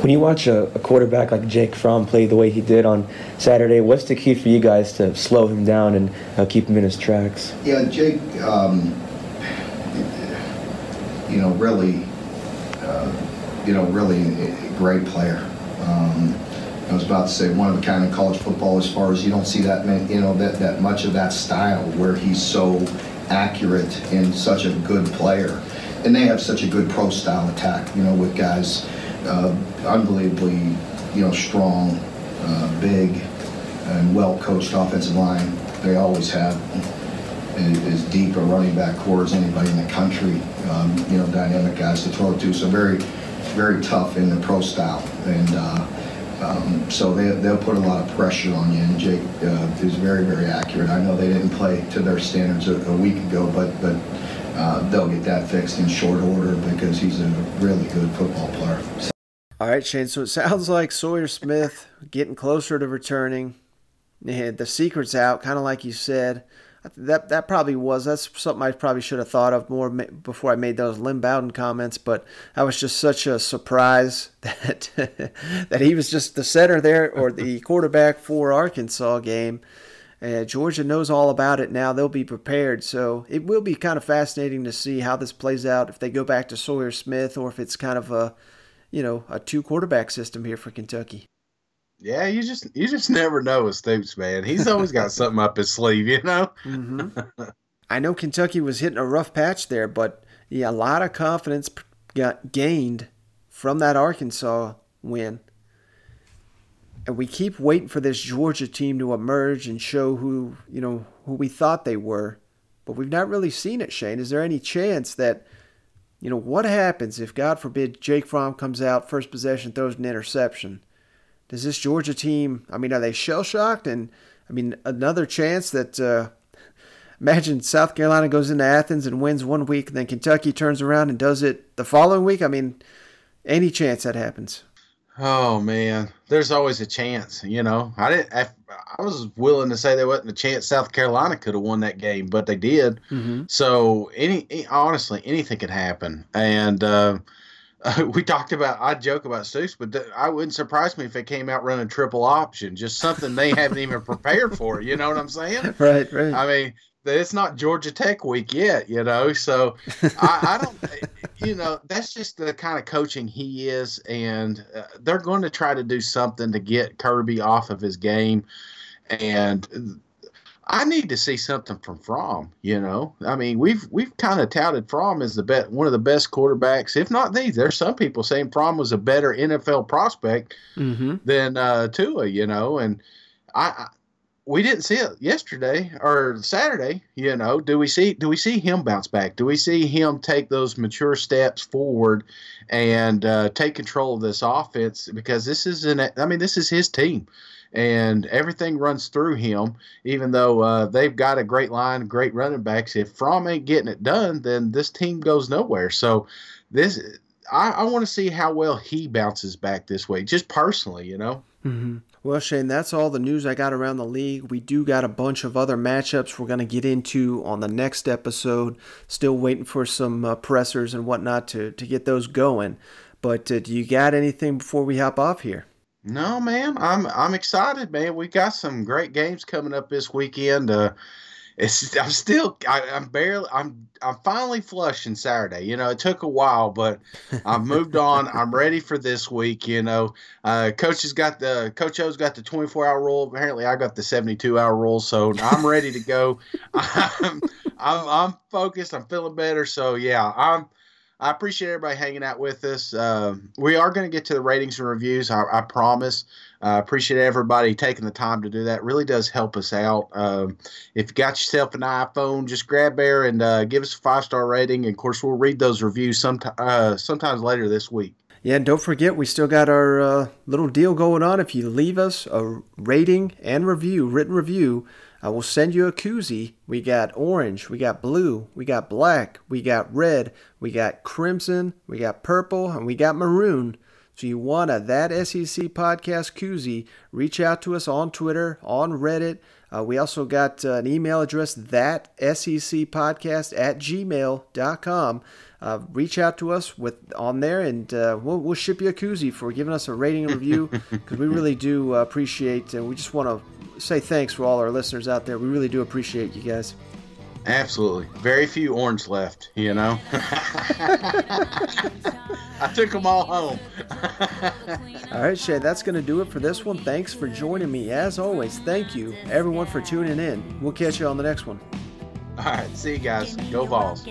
When you watch a, a, quarterback like Jake Fromm play the way he did on Saturday, what's the key for you guys to slow him down and uh, keep him in his tracks? Yeah, Jake, um, you know, really, uh, you know, really a great player. Um, I was about to say one of a kind in college football as far as you don't see that you know that that much of that style where he's so accurate and such a good player, and they have such a good pro style attack. You know, with guys uh, unbelievably you know strong, uh, big, and well coached offensive line. They always have as deep a running back corps as anybody in the country. Um, you know, dynamic guys to throw to. So very, very tough in the pro style and. Uh, um, so they, they'll put a lot of pressure on you, and Jake uh, is very, very accurate. I know they didn't play to their standards a, a week ago, but but uh, they'll get that fixed in short order because he's a really good football player. All right, Shane. So it sounds like Sawyer Smith getting closer to returning. The secret's out, kind of like you said that that probably was that's something I probably should have thought of more before I made those Lynn Bowden comments. But I was just such a surprise that that he was just the center there or the quarterback for Arkansas game. Uh, Georgia knows all about it now. They'll be prepared. So it will be kind of fascinating to see how this plays out if they go back to Sawyer Smith or if it's kind of a, you know, a two quarterback system here for Kentucky. Yeah, you just you just never know with Stoops, man. He's always got something up his sleeve, you know. Mm-hmm. I know Kentucky was hitting a rough patch there, but yeah, a lot of confidence got gained from that Arkansas win. And we keep waiting for this Georgia team to emerge and show who, you know, who we thought they were. But we've not really seen it, Shane. Is there any chance that, you know, what happens if, God forbid, Jake Fromm comes out, first possession, throws an interception? Does this Georgia team? I mean, are they shell shocked? And I mean, another chance that uh, imagine South Carolina goes into Athens and wins one week, and then Kentucky turns around and does it the following week. I mean, any chance that happens? Oh man, there's always a chance. You know, I didn't. I, I was willing to say there wasn't a chance South Carolina could have won that game, but they did. Mm-hmm. So any, honestly, anything could happen, and. Uh, uh, we talked about I joke about Stoops, but th- I wouldn't surprise me if it came out running triple option, just something they haven't even prepared for. You know what I'm saying? Right, right. I mean, it's not Georgia Tech week yet, you know. So I, I, don't, you know, that's just the kind of coaching he is, and uh, they're going to try to do something to get Kirby off of his game, and I need to see something from Fromm. You know, I mean, we've we've kind of touted Fromm as the bet one of the best quarterbacks, if not the. There's some people saying Fromm was a better NFL prospect mm-hmm. than uh, Tua. You know, and I, we didn't see it yesterday or Saturday. You know, do we see do we see him bounce back? Do we see him take those mature steps forward and uh, take control of this offense? Because this is an I mean, this is his team, and everything runs through him. Even though uh, they've got a great line, great running backs, if Fromm ain't getting it done, then this team goes nowhere. So this. I, I want to see how well he bounces back this week, just personally, you know. Mm-hmm. Well, Shane, that's all the news I got around the league. We do got a bunch of other matchups we're going to get into on the next episode. Still waiting for some uh, pressers and whatnot to, to get those going. But uh, do you got anything before we hop off here? No, man. I'm I'm excited, man. We got some great games coming up this weekend. Uh, it's I'm still I, am barely I'm I'm finally flushing Saturday. You know, it took a while, but I've moved on. I'm ready for this week. You know, uh, coach has got the coach O's got the 24 hour rule. Apparently, I got the 72 hour rule, so I'm ready to go. I'm, I'm I'm focused. I'm feeling better. So yeah, I'm. I appreciate everybody hanging out with us. Uh, we are going to get to the ratings and reviews. I, I promise. I uh, appreciate everybody taking the time to do that. It really does help us out. Um, if you got yourself an iPhone, just grab there and uh, give us a five star rating. And of course, we'll read those reviews sometime, uh, sometimes later this week. Yeah, and don't forget, we still got our uh, little deal going on. If you leave us a rating and review, written review, I will send you a koozie. We got orange, we got blue, we got black, we got red, we got crimson, we got purple, and we got maroon. So you want a That SEC Podcast koozie, reach out to us on Twitter, on Reddit. Uh, we also got uh, an email address, that SEC Podcast at gmail.com. Uh, reach out to us with on there, and uh, we'll, we'll ship you a koozie for giving us a rating and review because we really do appreciate, and we just want to say thanks for all our listeners out there. We really do appreciate you guys. Absolutely. Very few orange left, you know. I took them all home. all right, Shane, that's going to do it for this one. Thanks for joining me. As always, thank you, everyone, for tuning in. We'll catch you on the next one. All right, see you guys. Go Vols.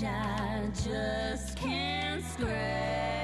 I just can't scratch.